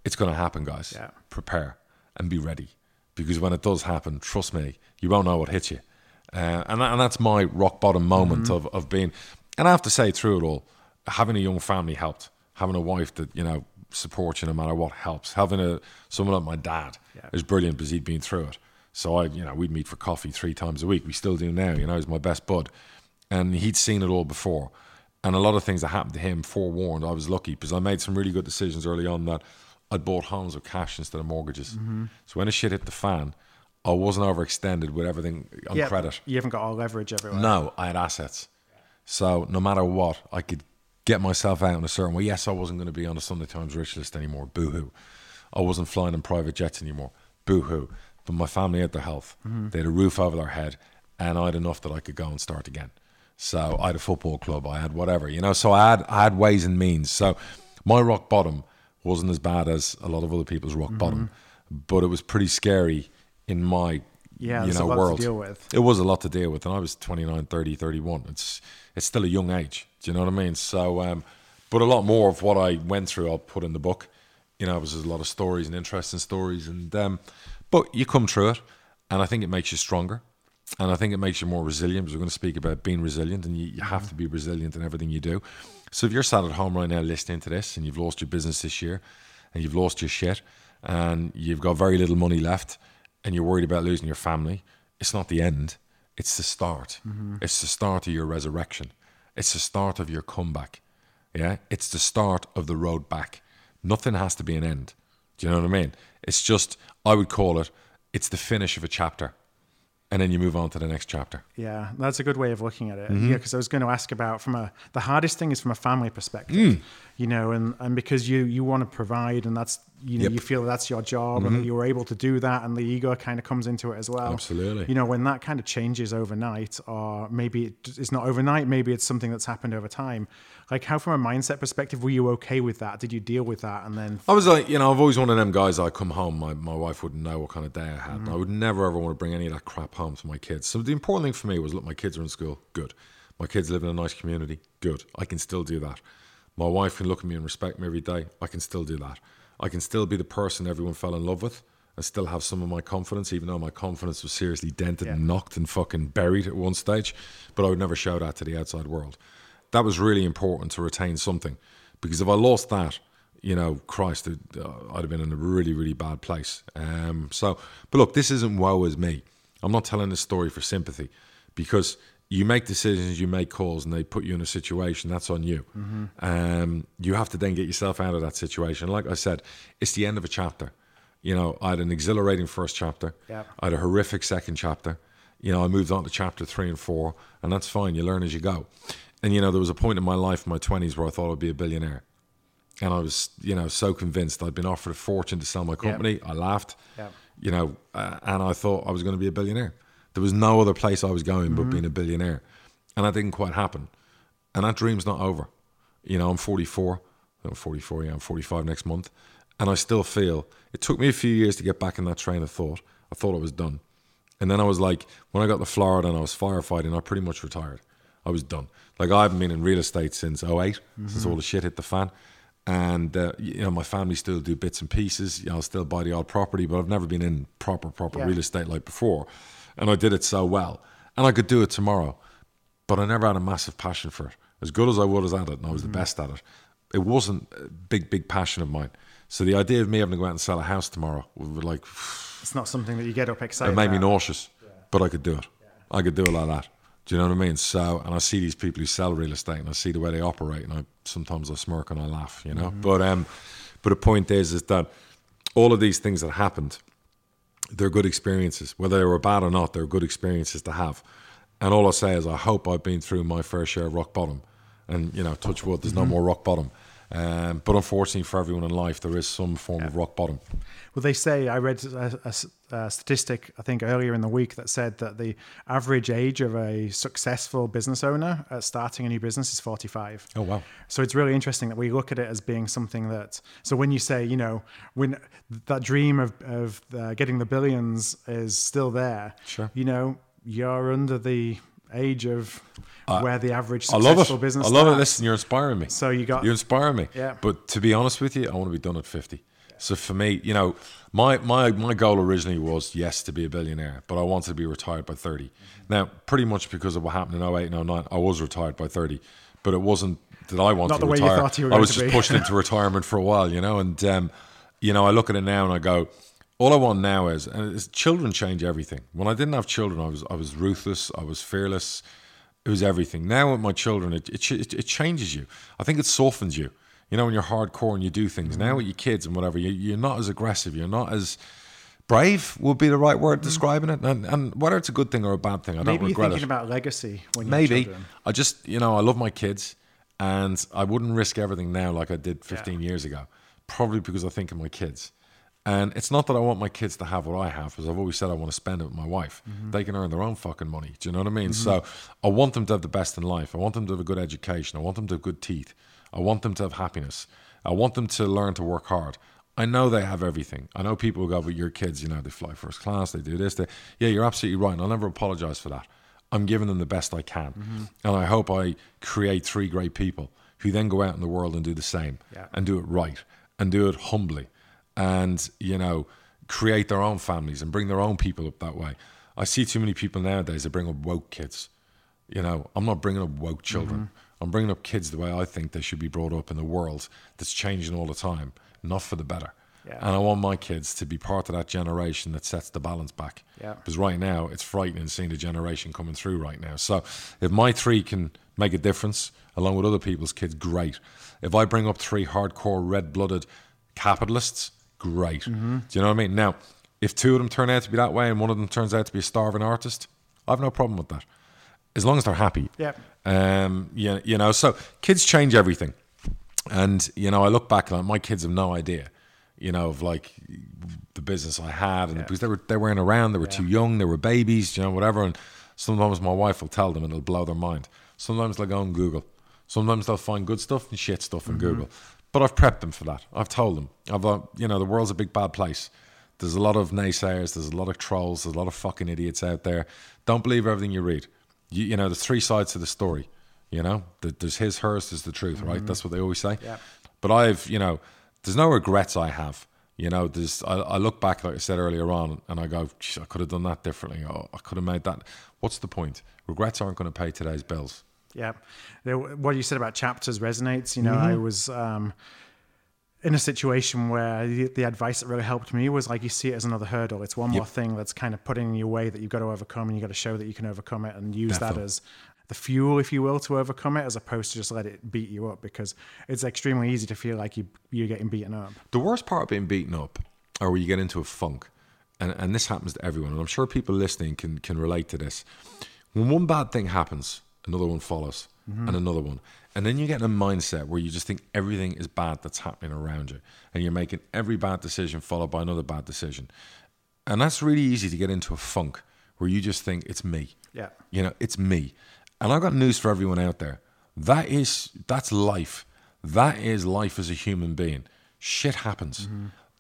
it's going to happen, guys. Yeah. Prepare and be ready. Because when it does happen, trust me, you won't know what hits you. Uh, and, that, and that's my rock bottom moment mm-hmm. of, of being, and I have to say through it all, having a young family helped having a wife that you know supports you no matter what helps. Having a someone like my dad yeah. is brilliant because he'd been through it. So I, you know, we'd meet for coffee three times a week. We still do now. You know, he's my best bud, and he'd seen it all before. And a lot of things that happened to him forewarned. I was lucky because I made some really good decisions early on that I'd bought homes with cash instead of mortgages. Mm-hmm. So when the shit hit the fan, I wasn't overextended with everything on yeah, credit. You haven't got all leverage everywhere. No, I had assets. So no matter what, I could get myself out in a certain way. Yes, I wasn't going to be on the Sunday Times rich list anymore. Boo hoo. I wasn't flying in private jets anymore. Boo hoo. But my family had their health. Mm-hmm. They had a roof over their head, and I had enough that I could go and start again. So I had a football club. I had whatever, you know. So I had I had ways and means. So my rock bottom wasn't as bad as a lot of other people's rock mm-hmm. bottom, but it was pretty scary in my yeah, you know, world. It was a lot to deal with, and I was 29, 30, 31. It's it's still a young age. Do you know what I mean? So, um, but a lot more of what I went through, I'll put in the book. You know, it was a lot of stories and interesting stories, and um, but you come through it, and I think it makes you stronger, and I think it makes you more resilient. Because we're going to speak about being resilient, and you, you have to be resilient in everything you do. So if you're sat at home right now listening to this, and you've lost your business this year, and you've lost your shit, and you've got very little money left, and you're worried about losing your family, it's not the end. It's the start. Mm-hmm. It's the start of your resurrection. It's the start of your comeback. Yeah, it's the start of the road back. Nothing has to be an end. Do you know what I mean? It's just, I would call it, it's the finish of a chapter and then you move on to the next chapter. Yeah, that's a good way of looking at it. Mm-hmm. Yeah, because I was going to ask about from a the hardest thing is from a family perspective, mm. you know, and and because you you want to provide, and that's you know yep. you feel that's your job, mm-hmm. and you're able to do that, and the ego kind of comes into it as well. Absolutely. You know, when that kind of changes overnight, or maybe it's not overnight, maybe it's something that's happened over time like how from a mindset perspective were you okay with that did you deal with that and then i was like you know i've always one of them guys i come home my, my wife wouldn't know what kind of day i had mm-hmm. i would never ever want to bring any of that crap home to my kids so the important thing for me was look my kids are in school good my kids live in a nice community good i can still do that my wife can look at me and respect me every day i can still do that i can still be the person everyone fell in love with I still have some of my confidence, even though my confidence was seriously dented yeah. and knocked and fucking buried at one stage. But I would never show that to the outside world that was really important to retain something because if I lost that, you know, Christ, uh, I'd have been in a really, really bad place. Um, so, but look, this isn't woe as me. I'm not telling this story for sympathy because you make decisions, you make calls, and they put you in a situation that's on you. Mm-hmm. Um, you have to then get yourself out of that situation. Like I said, it's the end of a chapter. You know, I had an exhilarating first chapter. Yeah. I had a horrific second chapter. You know, I moved on to chapter three and four, and that's fine. You learn as you go. And you know, there was a point in my life, in my twenties, where I thought I'd be a billionaire, and I was, you know, so convinced. I'd been offered a fortune to sell my company. I laughed. Yeah. You know, uh, and I thought I was going to be a billionaire. There was no other place I was going but being a billionaire, and that didn't quite happen. And that dream's not over. You know, I'm 44. I'm 44. Yeah, I'm 45 next month, and I still feel it took me a few years to get back in that train of thought. I thought I was done. And then I was like, when I got to Florida and I was firefighting, I pretty much retired. I was done. Like I haven't been in real estate since 8 since all the shit hit the fan. And uh, you know, my family still do bits and pieces. You know, I'll still buy the odd property, but I've never been in proper, proper Yeah. real estate like before. And I did it so well, and I could do it tomorrow. But I never had a massive passion for it. As good as I was at it, and I was the best at it, it wasn't a big, big passion of mine. So the idea of me having to go out and sell a house tomorrow was like It's not something that you get up excited it made me about. nauseous, but I could do it. I could do it like that. Do you know what I mean? So, and I see these people who sell real estate, and I see the way they operate, and I sometimes I smirk and I laugh, you know. But um, but the point is, is that all of these things that happened, they're good experiences, whether they were bad or not. They're good experiences to have. And all I say is, I hope I've been through my fair share of rock bottom, and you know, touch wood, there's no mm-hmm. more rock bottom. Um, but unfortunately for everyone in life, there is some form of rock bottom. Well, they say I read a statistic I think earlier in the week that said that the average age of a successful business owner at starting a new business is 45. Oh wow! So it's really interesting that we look at it as being something that. So when you say, you know, when that dream of of uh, getting the billions is still there, Sure. You know, you're under the age of where the average I successful love it. business. I love it. Listen, you're inspiring me. So you got you inspire me. Yeah. But to be honest with you, I want to be done at 50. So for me, you know, my, my, my goal originally was, yes, to be a billionaire, but I wanted to be retired by 30. Mm-hmm. Now, pretty much because of what happened in 08 and 09, I was retired by 30, but it wasn't that I wanted Not to the way you retire. thought you were I was just be. pushed into retirement for a while, you know, and, um, you know, I look at it now and I go, all I want now is, and it's, children change everything. When I didn't have children, I was, I was ruthless, I was fearless, it was everything. Now with my children, it, it, it changes you. I think it softens you. You know, when you're hardcore and you do things. Now mm-hmm. with your kids and whatever, you, you're not as aggressive. You're not as brave. Would be the right word mm-hmm. describing it. And, and whether it's a good thing or a bad thing, I don't regret you're thinking it. about legacy when you're Maybe children. I just, you know, I love my kids, and I wouldn't risk everything now like I did 15 years ago. Probably because I think of my kids. And it's not that I want my kids to have what I have, because I've always said I want to spend it with my wife. Mm-hmm. They can earn their own fucking money. Do you know what I mean? Mm-hmm. So I want them to have the best in life. I want them to have a good education. I want them to have good teeth. I want them to have happiness. I want them to learn to work hard. I know they have everything. I know people who go, but your kids, you know, they fly first class, they do this. They, yeah, you're absolutely right. And I'll never apologize for that. I'm giving them the best I can. Mm-hmm. And I hope I create three great people who then go out in the world and do the same Yeah. and do it right and do it humbly and, you know, create their own families and bring their own people up that way. I see too many people nowadays that bring up woke kids. You know, I'm not bringing up woke children. Mm-hmm. I'm bringing up kids the way I think they should be brought up in the world that's changing all the time, not for the better. Yeah. And I want my kids to be part of that generation that sets the balance back. Yeah. Because right now, it's frightening seeing the generation coming through right now. So if my three can make a difference along with other people's kids, great. If I bring up three hardcore, red blooded capitalists, great. Mm-hmm. Do you know what I mean? Now, if two of them turn out to be that way and one of them turns out to be a starving artist, I have no problem with that. As long as they're happy. Yeah. Um, you, you know, so kids change everything. And, you know, I look back and my kids have no idea, you know, of like the business I had. And because they, were, they weren't around, they were too young, they were babies, you know, whatever. And sometimes my wife will tell them and it'll blow their mind. Sometimes they'll go on Google. Sometimes they'll find good stuff and shit stuff on Google. But I've prepped them for that. I've told them. I've, uh, you know, the world's a big bad place. There's a lot of naysayers. There's a lot of trolls. There's a lot of fucking idiots out there. Don't believe everything you read. You, you know, there's three sides to the story. You know, There- there's his, hers, there's the truth, right? That's what they always say. Yeah. But I've, you know, there's no regrets I have. You know, there's. I, I look back, like I said earlier on, and I go, I could have done that differently. Oh, I could have made that. What's the point? Regrets aren't going to pay today's bills. Yeah, what you said about chapters resonates. You know, I was um, in a situation where the, the advice that really helped me was like you see it as another hurdle. It's one more thing that's kind of putting in your way that you've got to overcome, and you got to show that you can overcome it and use Definitely. that as the fuel, if you will, to overcome it, as opposed to just let it beat you up because it's extremely easy to feel like you you're getting beaten up. The worst part of being beaten up, or where you get into a funk, and, and this happens to everyone, and I'm sure people listening can, can relate to this. When one bad thing happens, another one follows, and another one. And then you get in a mindset where you just think everything is bad that's happening around you, and you're making every bad decision followed by another bad decision. And that's really easy to get into a funk where you just think it's me. Yeah. You know, it's me. And I've got news for everyone out there. That is that's life. That is life as a human being. Shit happens.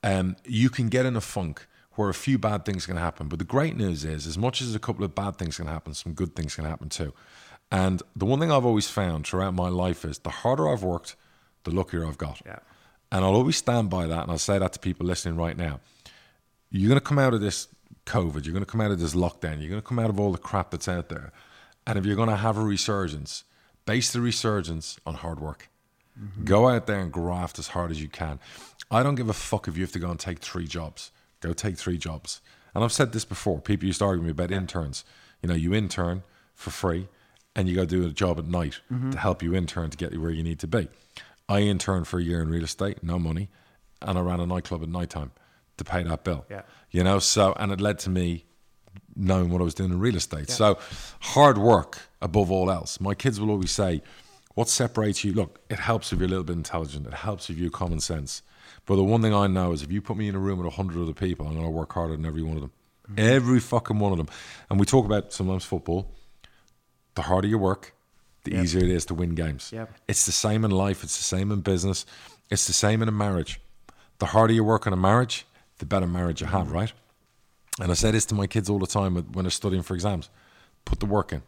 Um, you can get in a funk where a few bad things can happen. But the great news is, as much as a couple of bad things can happen, some good things can happen too. And the one thing I've always found throughout my life is the harder I've worked, the luckier I've got. Yeah. And I'll always stand by that. And I'll say that to people listening right now. You're going to come out of this COVID, you're going to come out of this lockdown, you're going to come out of all the crap that's out there. And if you're going to have a resurgence, base the resurgence on hard work. Mm-hmm. Go out there and graft as hard as you can. I don't give a fuck if you have to go and take three jobs. Go take three jobs. And I've said this before. People used to argue with me about interns. You know, you intern for free and you got to do a job at night mm-hmm. to help you intern to get you where you need to be. I interned for a year in real estate, no money, and I ran a nightclub at nighttime to pay that bill. Yeah. You know, so and it led to me knowing what I was doing in real estate. So hard work above all else. My kids will always say, what separates you? Look, it helps if you're a little bit intelligent. It helps if you have common sense. But the one thing I know is if you put me in a room with a hundred other people, I'm going to work harder than every one of them. Mm-hmm. Every fucking one of them. And we talk about sometimes football. The harder you work, the Yep. easier it is to win games. Yep. It's the same in life. It's the same in business. It's the same in a marriage. The harder you work on a marriage, the better marriage you have, mm-hmm. right? And I say this to my kids all the time when they're studying for exams put the work in.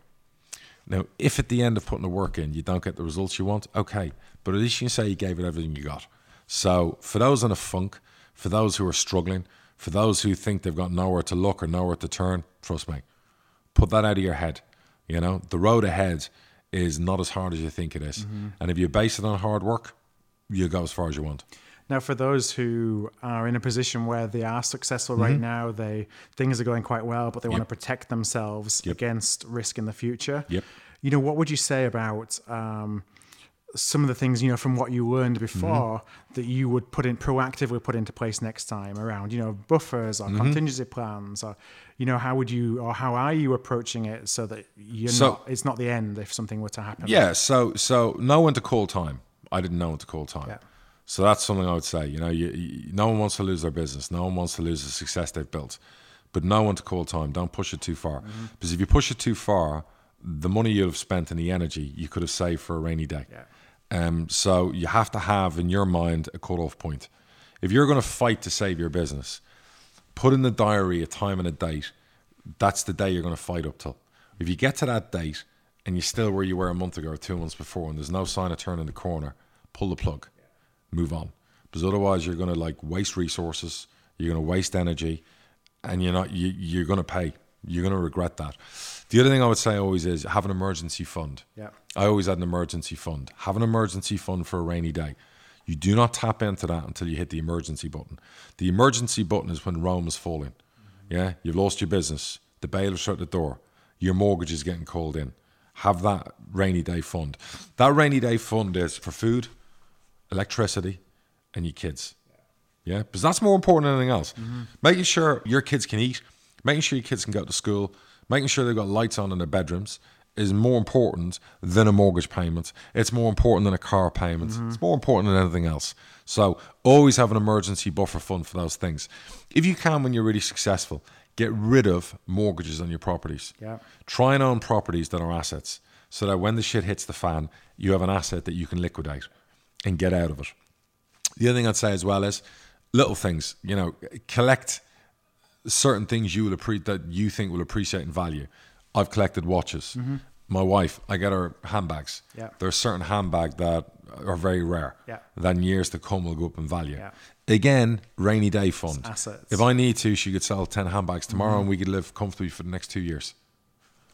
Now, if at the end of putting the work in, you don't get the results you want, okay. But at least you can say you gave it everything you got. So, for those in a funk, for those who are struggling, for those who think they've got nowhere to look or nowhere to turn, trust me, put that out of your head. You know, the road ahead is not as hard as you think it is. And if you base it on hard work, you'll go as far as you want. Now, for those who are in a position where they are successful right Mm-hmm. now, they things are going quite well, but they want to protect themselves Yep. against risk in the future. Yep. You know, what would you say about um, some of the things you know from what you learned before Mm-hmm. that you would put in proactively put into place next time around you know buffers or Mm-hmm. contingency plans or you know how would you or how are you approaching it so that you're So- not it's not the end if something were to happen. Yeah, so so know when to call time. I didn't know when to call time. Yeah. So that's something I would say. You know, you, you, no one wants to lose their business. No one wants to lose the success they've built. But know when to call time. Don't push it too far. Because if you push it too far, the money you'd have spent and the energy you could have saved for a rainy day. Yeah. Um, so you have to have in your mind a cut-off point. If you're going to fight to save your business, put in the diary a time and a date. That's the day you're going to fight up till. If you get to that date and you're still where you were a month ago or two months before, and there's no sign of turning the corner, pull the plug, move on. Because otherwise, you're going to like waste resources, you're going to waste energy, and you're not. You, you're going to pay. You're going to regret that. The other thing I would say always is have an emergency fund. Yeah. I always had an emergency fund. Have an emergency fund for a rainy day. You do not tap into that until you hit the emergency button. The emergency button is when Rome is falling. Mm-hmm. Yeah, you've lost your business. The bailiff's shut the door. Your mortgage is getting called in. Have that rainy day fund. That rainy day fund is for food, electricity, and your kids. Yeah, because that's more important than anything else. Mm-hmm. Making sure your kids can eat, making sure your kids can go to school, making sure they've got lights on in their bedrooms is more important than a mortgage payment. It's more important than a car payment. It's more important than anything else. So always have an emergency buffer fund for those things. If you can, when you're really successful, get rid of mortgages on your properties. Yeah. Try and own properties that are assets so that when the shit hits the fan, you have an asset that you can liquidate and get out of it. The other thing I'd say as well is little things, you know, collect certain things you will appre- that you think will appreciate and value. I've collected watches. My wife, I get her handbags. Yeah. There's certain handbag that are very rare. Yeah. That in years to come will go up in value. Yeah. Again, rainy day fund. assets. If I need to, she could sell ten handbags tomorrow, and we could live comfortably for the next two years.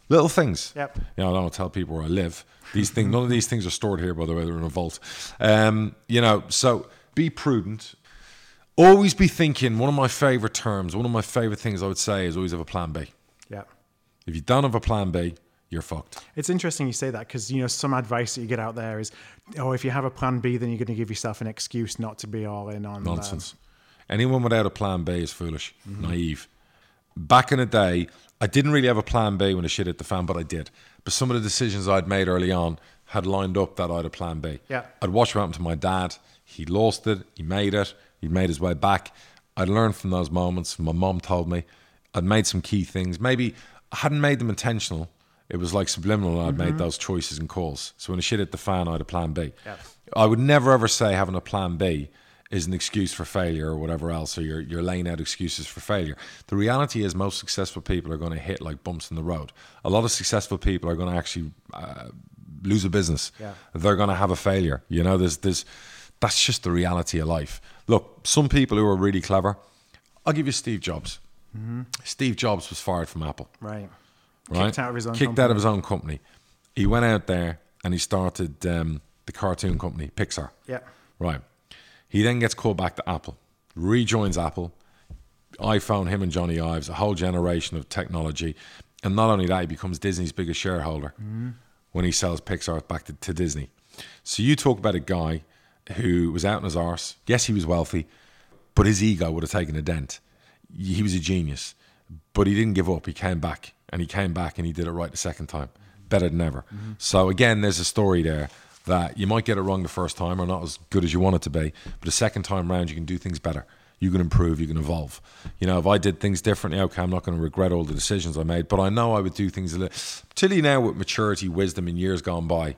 Little things. Yep. You know, I don't tell people where I live. These things, none of these things are stored here, by the way. They're in a vault. Um, you know, so be prudent. Always be thinking. One of my favorite terms, one of my favorite things I would say is always have a plan B. Yeah. If you don't have a plan B, you're fucked. It's interesting you say that because you know some advice that you get out there is, oh, if you have a plan B, then you're going to give yourself an excuse not to be all in on um, Nonsense. Anyone without a plan B is foolish, naive. Back in the day, I didn't really have a plan B when the shit hit the fan, but I did. But some of the decisions I'd made early on had lined up that I had a plan B. Yeah. I'd watch what happened to my dad. He lost it. He made it. He made his way back. I'd learned from those moments. My mom told me I'd made some key things. Maybe I hadn't made them intentional. It was like subliminal. I'd made those choices and calls. So when the shit hit the fan, I had a plan B. Yeah. I would never ever say having a plan B is an excuse for failure or whatever else, or you're, you're laying out excuses for failure. The reality is, most successful people are going to hit like bumps in the road. A lot of successful people are going to actually uh, lose a business. Yeah. They're going to have a failure. You know, there's, there's, that's just the reality of life. Look, some people who are really clever, I'll give you Steve Jobs. Steve Jobs was fired from Apple right. right? Kicked out of his own Kicked company. out of his own company. He went out there and he started um, the cartoon company Pixar. Yeah. Right. He then gets called back to Apple, rejoins Apple, iPhone, him and Jony Ives, a whole generation of technology. And not only that, he becomes Disney's biggest shareholder when he sells Pixar back to, to Disney. So you talk about a guy who was out in his arse. Yes, he was wealthy, but his ego would have taken a dent. He was a genius, but he didn't give up. He came back and he came back and he did it right the second time, better than ever. Mm-hmm. So again, there's a story there that you might get it wrong the first time or not as good as you want it to be, but the second time round you can do things better. You can improve, you can evolve. You know, if I did things differently, okay, I'm not going to regret all the decisions I made, but I know I would do things a little, particularly now with maturity, wisdom and years gone by.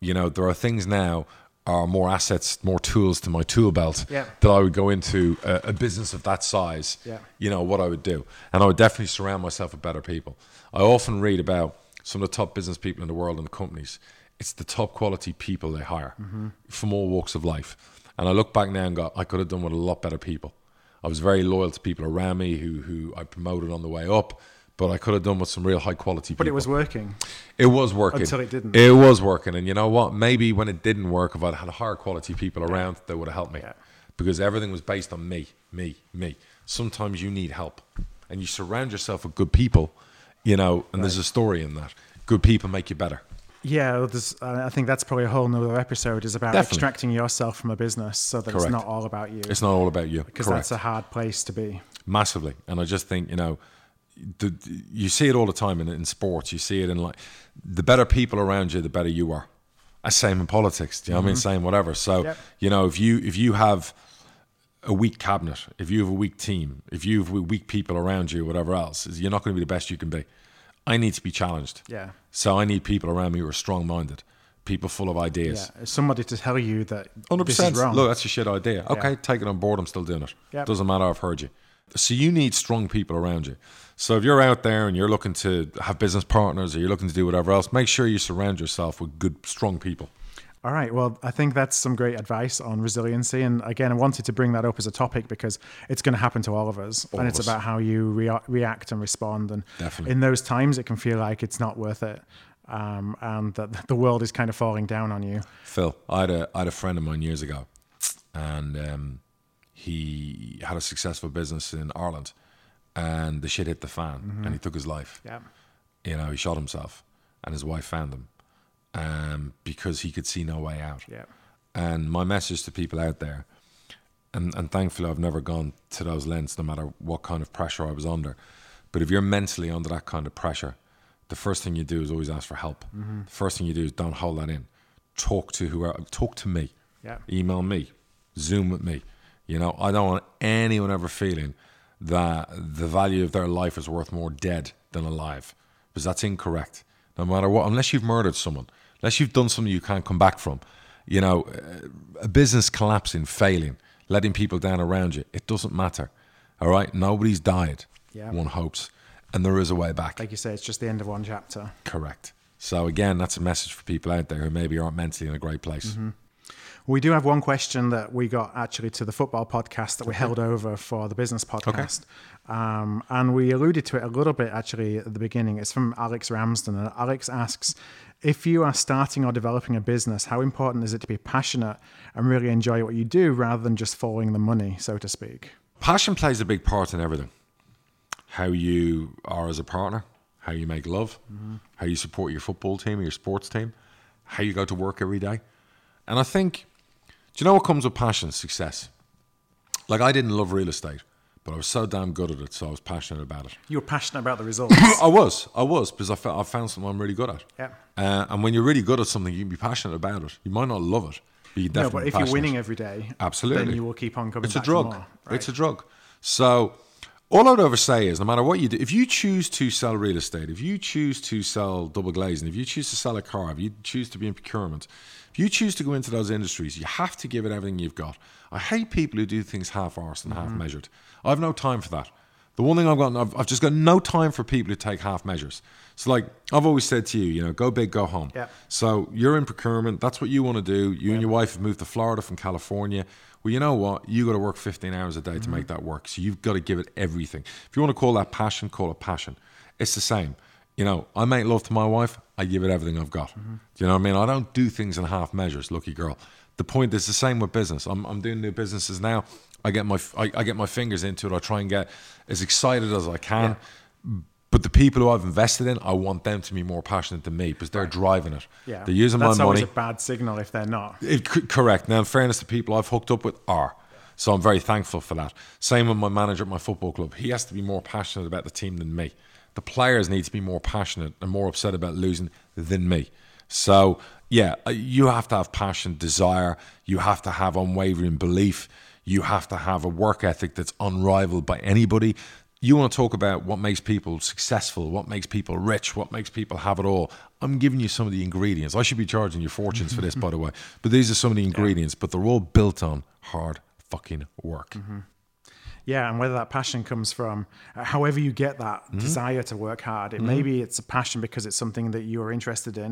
You know, there are things now are more assets, more tools to my tool belt Yeah. that I would go into a, a business of that size. Yeah. You know what I would do, and I would definitely surround myself with better people. I often read about some of the top business people in the world and the companies. It's the top quality people they hire mm-hmm. from all walks of life. And I look back now and go, I could have done with a lot better people. I was very loyal to people around me who who I promoted on the way up, but I could have done with some real high quality people. But it was working. It was working Until it didn't. It was working, and you know what? Maybe when it didn't work, if I'd had higher quality people around, they would have helped me. Yeah. Because everything was based on me, me, me. Sometimes you need help, and you surround yourself with good people. You know, and there's a story in that. Good people make you better. Yeah, well, there's, I think that's probably a whole nother episode is about Definitely. extracting yourself from a business so that Correct. it's not all about you. It's not all about you. Because Correct. that's a hard place to be. massively and i just think you know the, you see it all the time in, in sports you see it in like the better people around you the better you are That's same in politics do you know what i mean mm-hmm. same whatever so Yep. you know if you if you have a weak cabinet if you have a weak team if you have weak people around you whatever else you're not going to be the best you can be i need to be challenged Yeah. so i need people around me who are strong-minded people full of ideas Yeah. Somebody to tell you that Hundred this is wrong. Look, that's a shit idea. Okay, Yeah. take it on board. I'm still doing it. Yep. Doesn't matter. I've heard you. So you need strong people around you. So if you're out there and you're looking to have business partners or you're looking to do whatever else, make sure you surround yourself with good, strong people. All right. Well, I think that's some great advice on resiliency. And again, I wanted to bring that up as a topic because it's going to happen to all of us. and of it's us. about how you rea- react and respond. And Definitely. in those times, it can feel like it's not worth it. Um, and that the world is kind of falling down on you. Phil, I had a, I had a friend of mine years ago, and um, he had a successful business in Ireland, and the shit hit the fan, and he took his life. Yeah. You know, he shot himself, and his wife found him um, because he could see no way out. Yeah. And my message to people out there, and, and thankfully I've never gone to those lengths, no matter what kind of pressure I was under. But if you're mentally under that kind of pressure, the first thing you do is always ask for help. The first thing you do is don't hold that in. Talk to whoever. Talk to me. Yeah. Email me. Zoom with me. You know, I don't want anyone ever feeling that the value of their life is worth more dead than alive, because that's incorrect. No matter what, unless you've murdered someone, unless you've done something you can't come back from, you know, a business collapsing, failing, letting people down around you, it doesn't matter. All right, nobody's died. Yeah. One hopes, and there is a way back. Like you say, it's just the end of one chapter. Correct. So again, that's a message for people out there who maybe aren't mentally in a great place. Mm-hmm. We do have one question that we got actually to the football podcast that we held over for the business podcast. Um, and we alluded to it a little bit actually at the beginning. It's from Alex Ramsden. And Alex asks If you are starting or developing a business, how important is it to be passionate and really enjoy what you do rather than just following the money, so to speak? Passion plays a big part in everything. How you are as a partner, how you make love, how you support your football team or your sports team, how you go to work every day. And I think, do you know what comes with passion? Success. Like I didn't love real estate, but I was so damn good at it, so I was passionate about it. You were passionate about the results. I was, I was, because I, felt, I found something I'm really good at. Yeah. Uh, and when you're really good at something, you can be passionate about it. You might not love it, but you no, but if you're winning every day, Absolutely. then you will keep on coming It's a drug. more, It's a drug. So all I would ever say is no matter what you do, if you choose to sell real estate, if you choose to sell double glazing, if you choose to sell a car, if you choose to be in procurement, if you choose to go into those industries, you have to give it everything you've got. I hate people who do things half-arsed and Mm-hmm. half-measured. I have no time for that. The one thing I've got, I've, I've just got no time for people who take half measures. So, like I've always said to you, you know, go big, go home. Yeah. So you're in procurement. That's what you want to do. You and your wife have moved to Florida from California. Well, you know what? You got to work 15 hours a day to make that work. So you've got to give it everything. If you want to call that passion, call it passion. It's the same. You know, I make love to my wife. I give it everything I've got. Mm-hmm. Do you know what I mean? I don't do things in half measures. Lucky girl. The point is the same with business. I'm, I'm doing new businesses now. I get my I, I get my fingers into it. I try and get as excited as I can. But the people who I've invested in, I want them to be more passionate than me because they're driving it. Yeah. They're using That's my always money. a bad signal if they're not. It, correct. Now, in fairness, the people I've hooked up with are. So I'm very thankful for that. Same with my manager at my football club. He has to be more passionate about the team than me. The players need to be more passionate and more upset about losing than me. So, yeah, uh, you have to have passion, desire. You have to have unwavering belief. You have to have a work ethic that's unrivaled by anybody. You want to talk about what makes people successful, what makes people rich, what makes people have it all. I'm giving you some of the ingredients. I should be charging you fortunes for this, by the way. But these are some of the ingredients, but they're all built on hard fucking work. Yeah, and whether that passion comes from, uh, however you get that Mm-hmm. desire to work hard, it maybe it's a passion because it's something that you are interested in.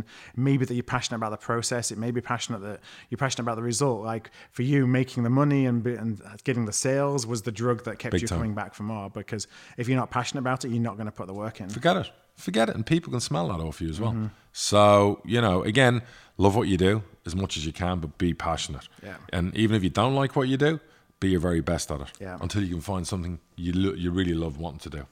Maybe that you're passionate about the process. It may be passionate that you're passionate about the result. Like for you, making the money and and getting the sales was the drug that kept Big you time. coming back for more. Because if you're not passionate about it, you're not going to put the work in. Forget it. Forget it. And people can smell that off you as well. So, you know, again, love what you do as much as you can, but be passionate. Yeah. And even if you don't like what you do, be your very best at it Yeah. until you can find something you, lo- you really love wanting to do.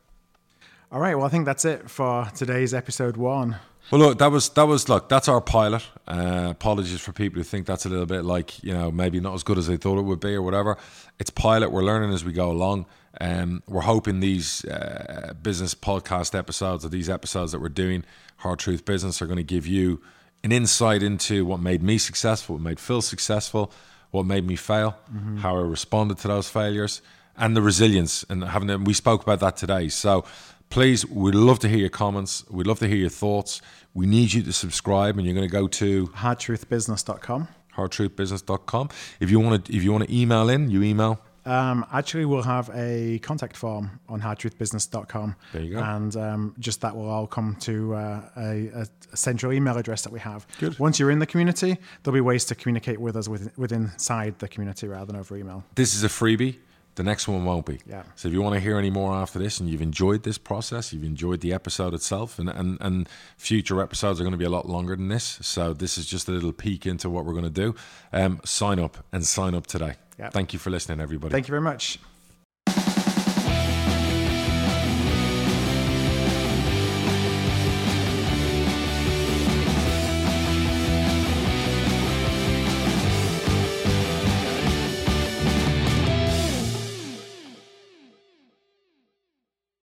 All right, well, I think that's it for today's episode one. Well, look, that was that was look. That's our pilot. Uh, apologies for people who think that's a little bit like you know maybe not as good as they thought it would be or whatever. It's pilot. We're learning as we go along. Um, we're hoping these uh, business podcast episodes or these episodes that we're doing, Hard Truth Business, are going to give you an insight into what made me successful, what made Phil successful, what made me fail, how I responded to those failures, and the resilience. And having and we spoke about that today. So please, we'd love to hear your comments. We'd love to hear your thoughts. We need you to subscribe, and you're going to go to Hardtruthbusiness.com. hardtruthbusiness.com. If you want to, if you want to email in, you email. Um, actually, we'll have a contact form on hardtruthbusiness.com. There you go. And um, just that will all come to uh, a, a, central email address that we have. Good. Once you're in the community, there'll be ways to communicate with us within, with inside the community rather than over email. This is a freebie. The next one won't be. Yeah. So if you want to hear any more after this and you've enjoyed this process, you've enjoyed the episode itself, and, and, and future episodes are going to be a lot longer than this. So this is just a little peek into what we're going to do. Um, sign up and sign up today. Yeah. Thank you for listening, everybody. Thank you very much.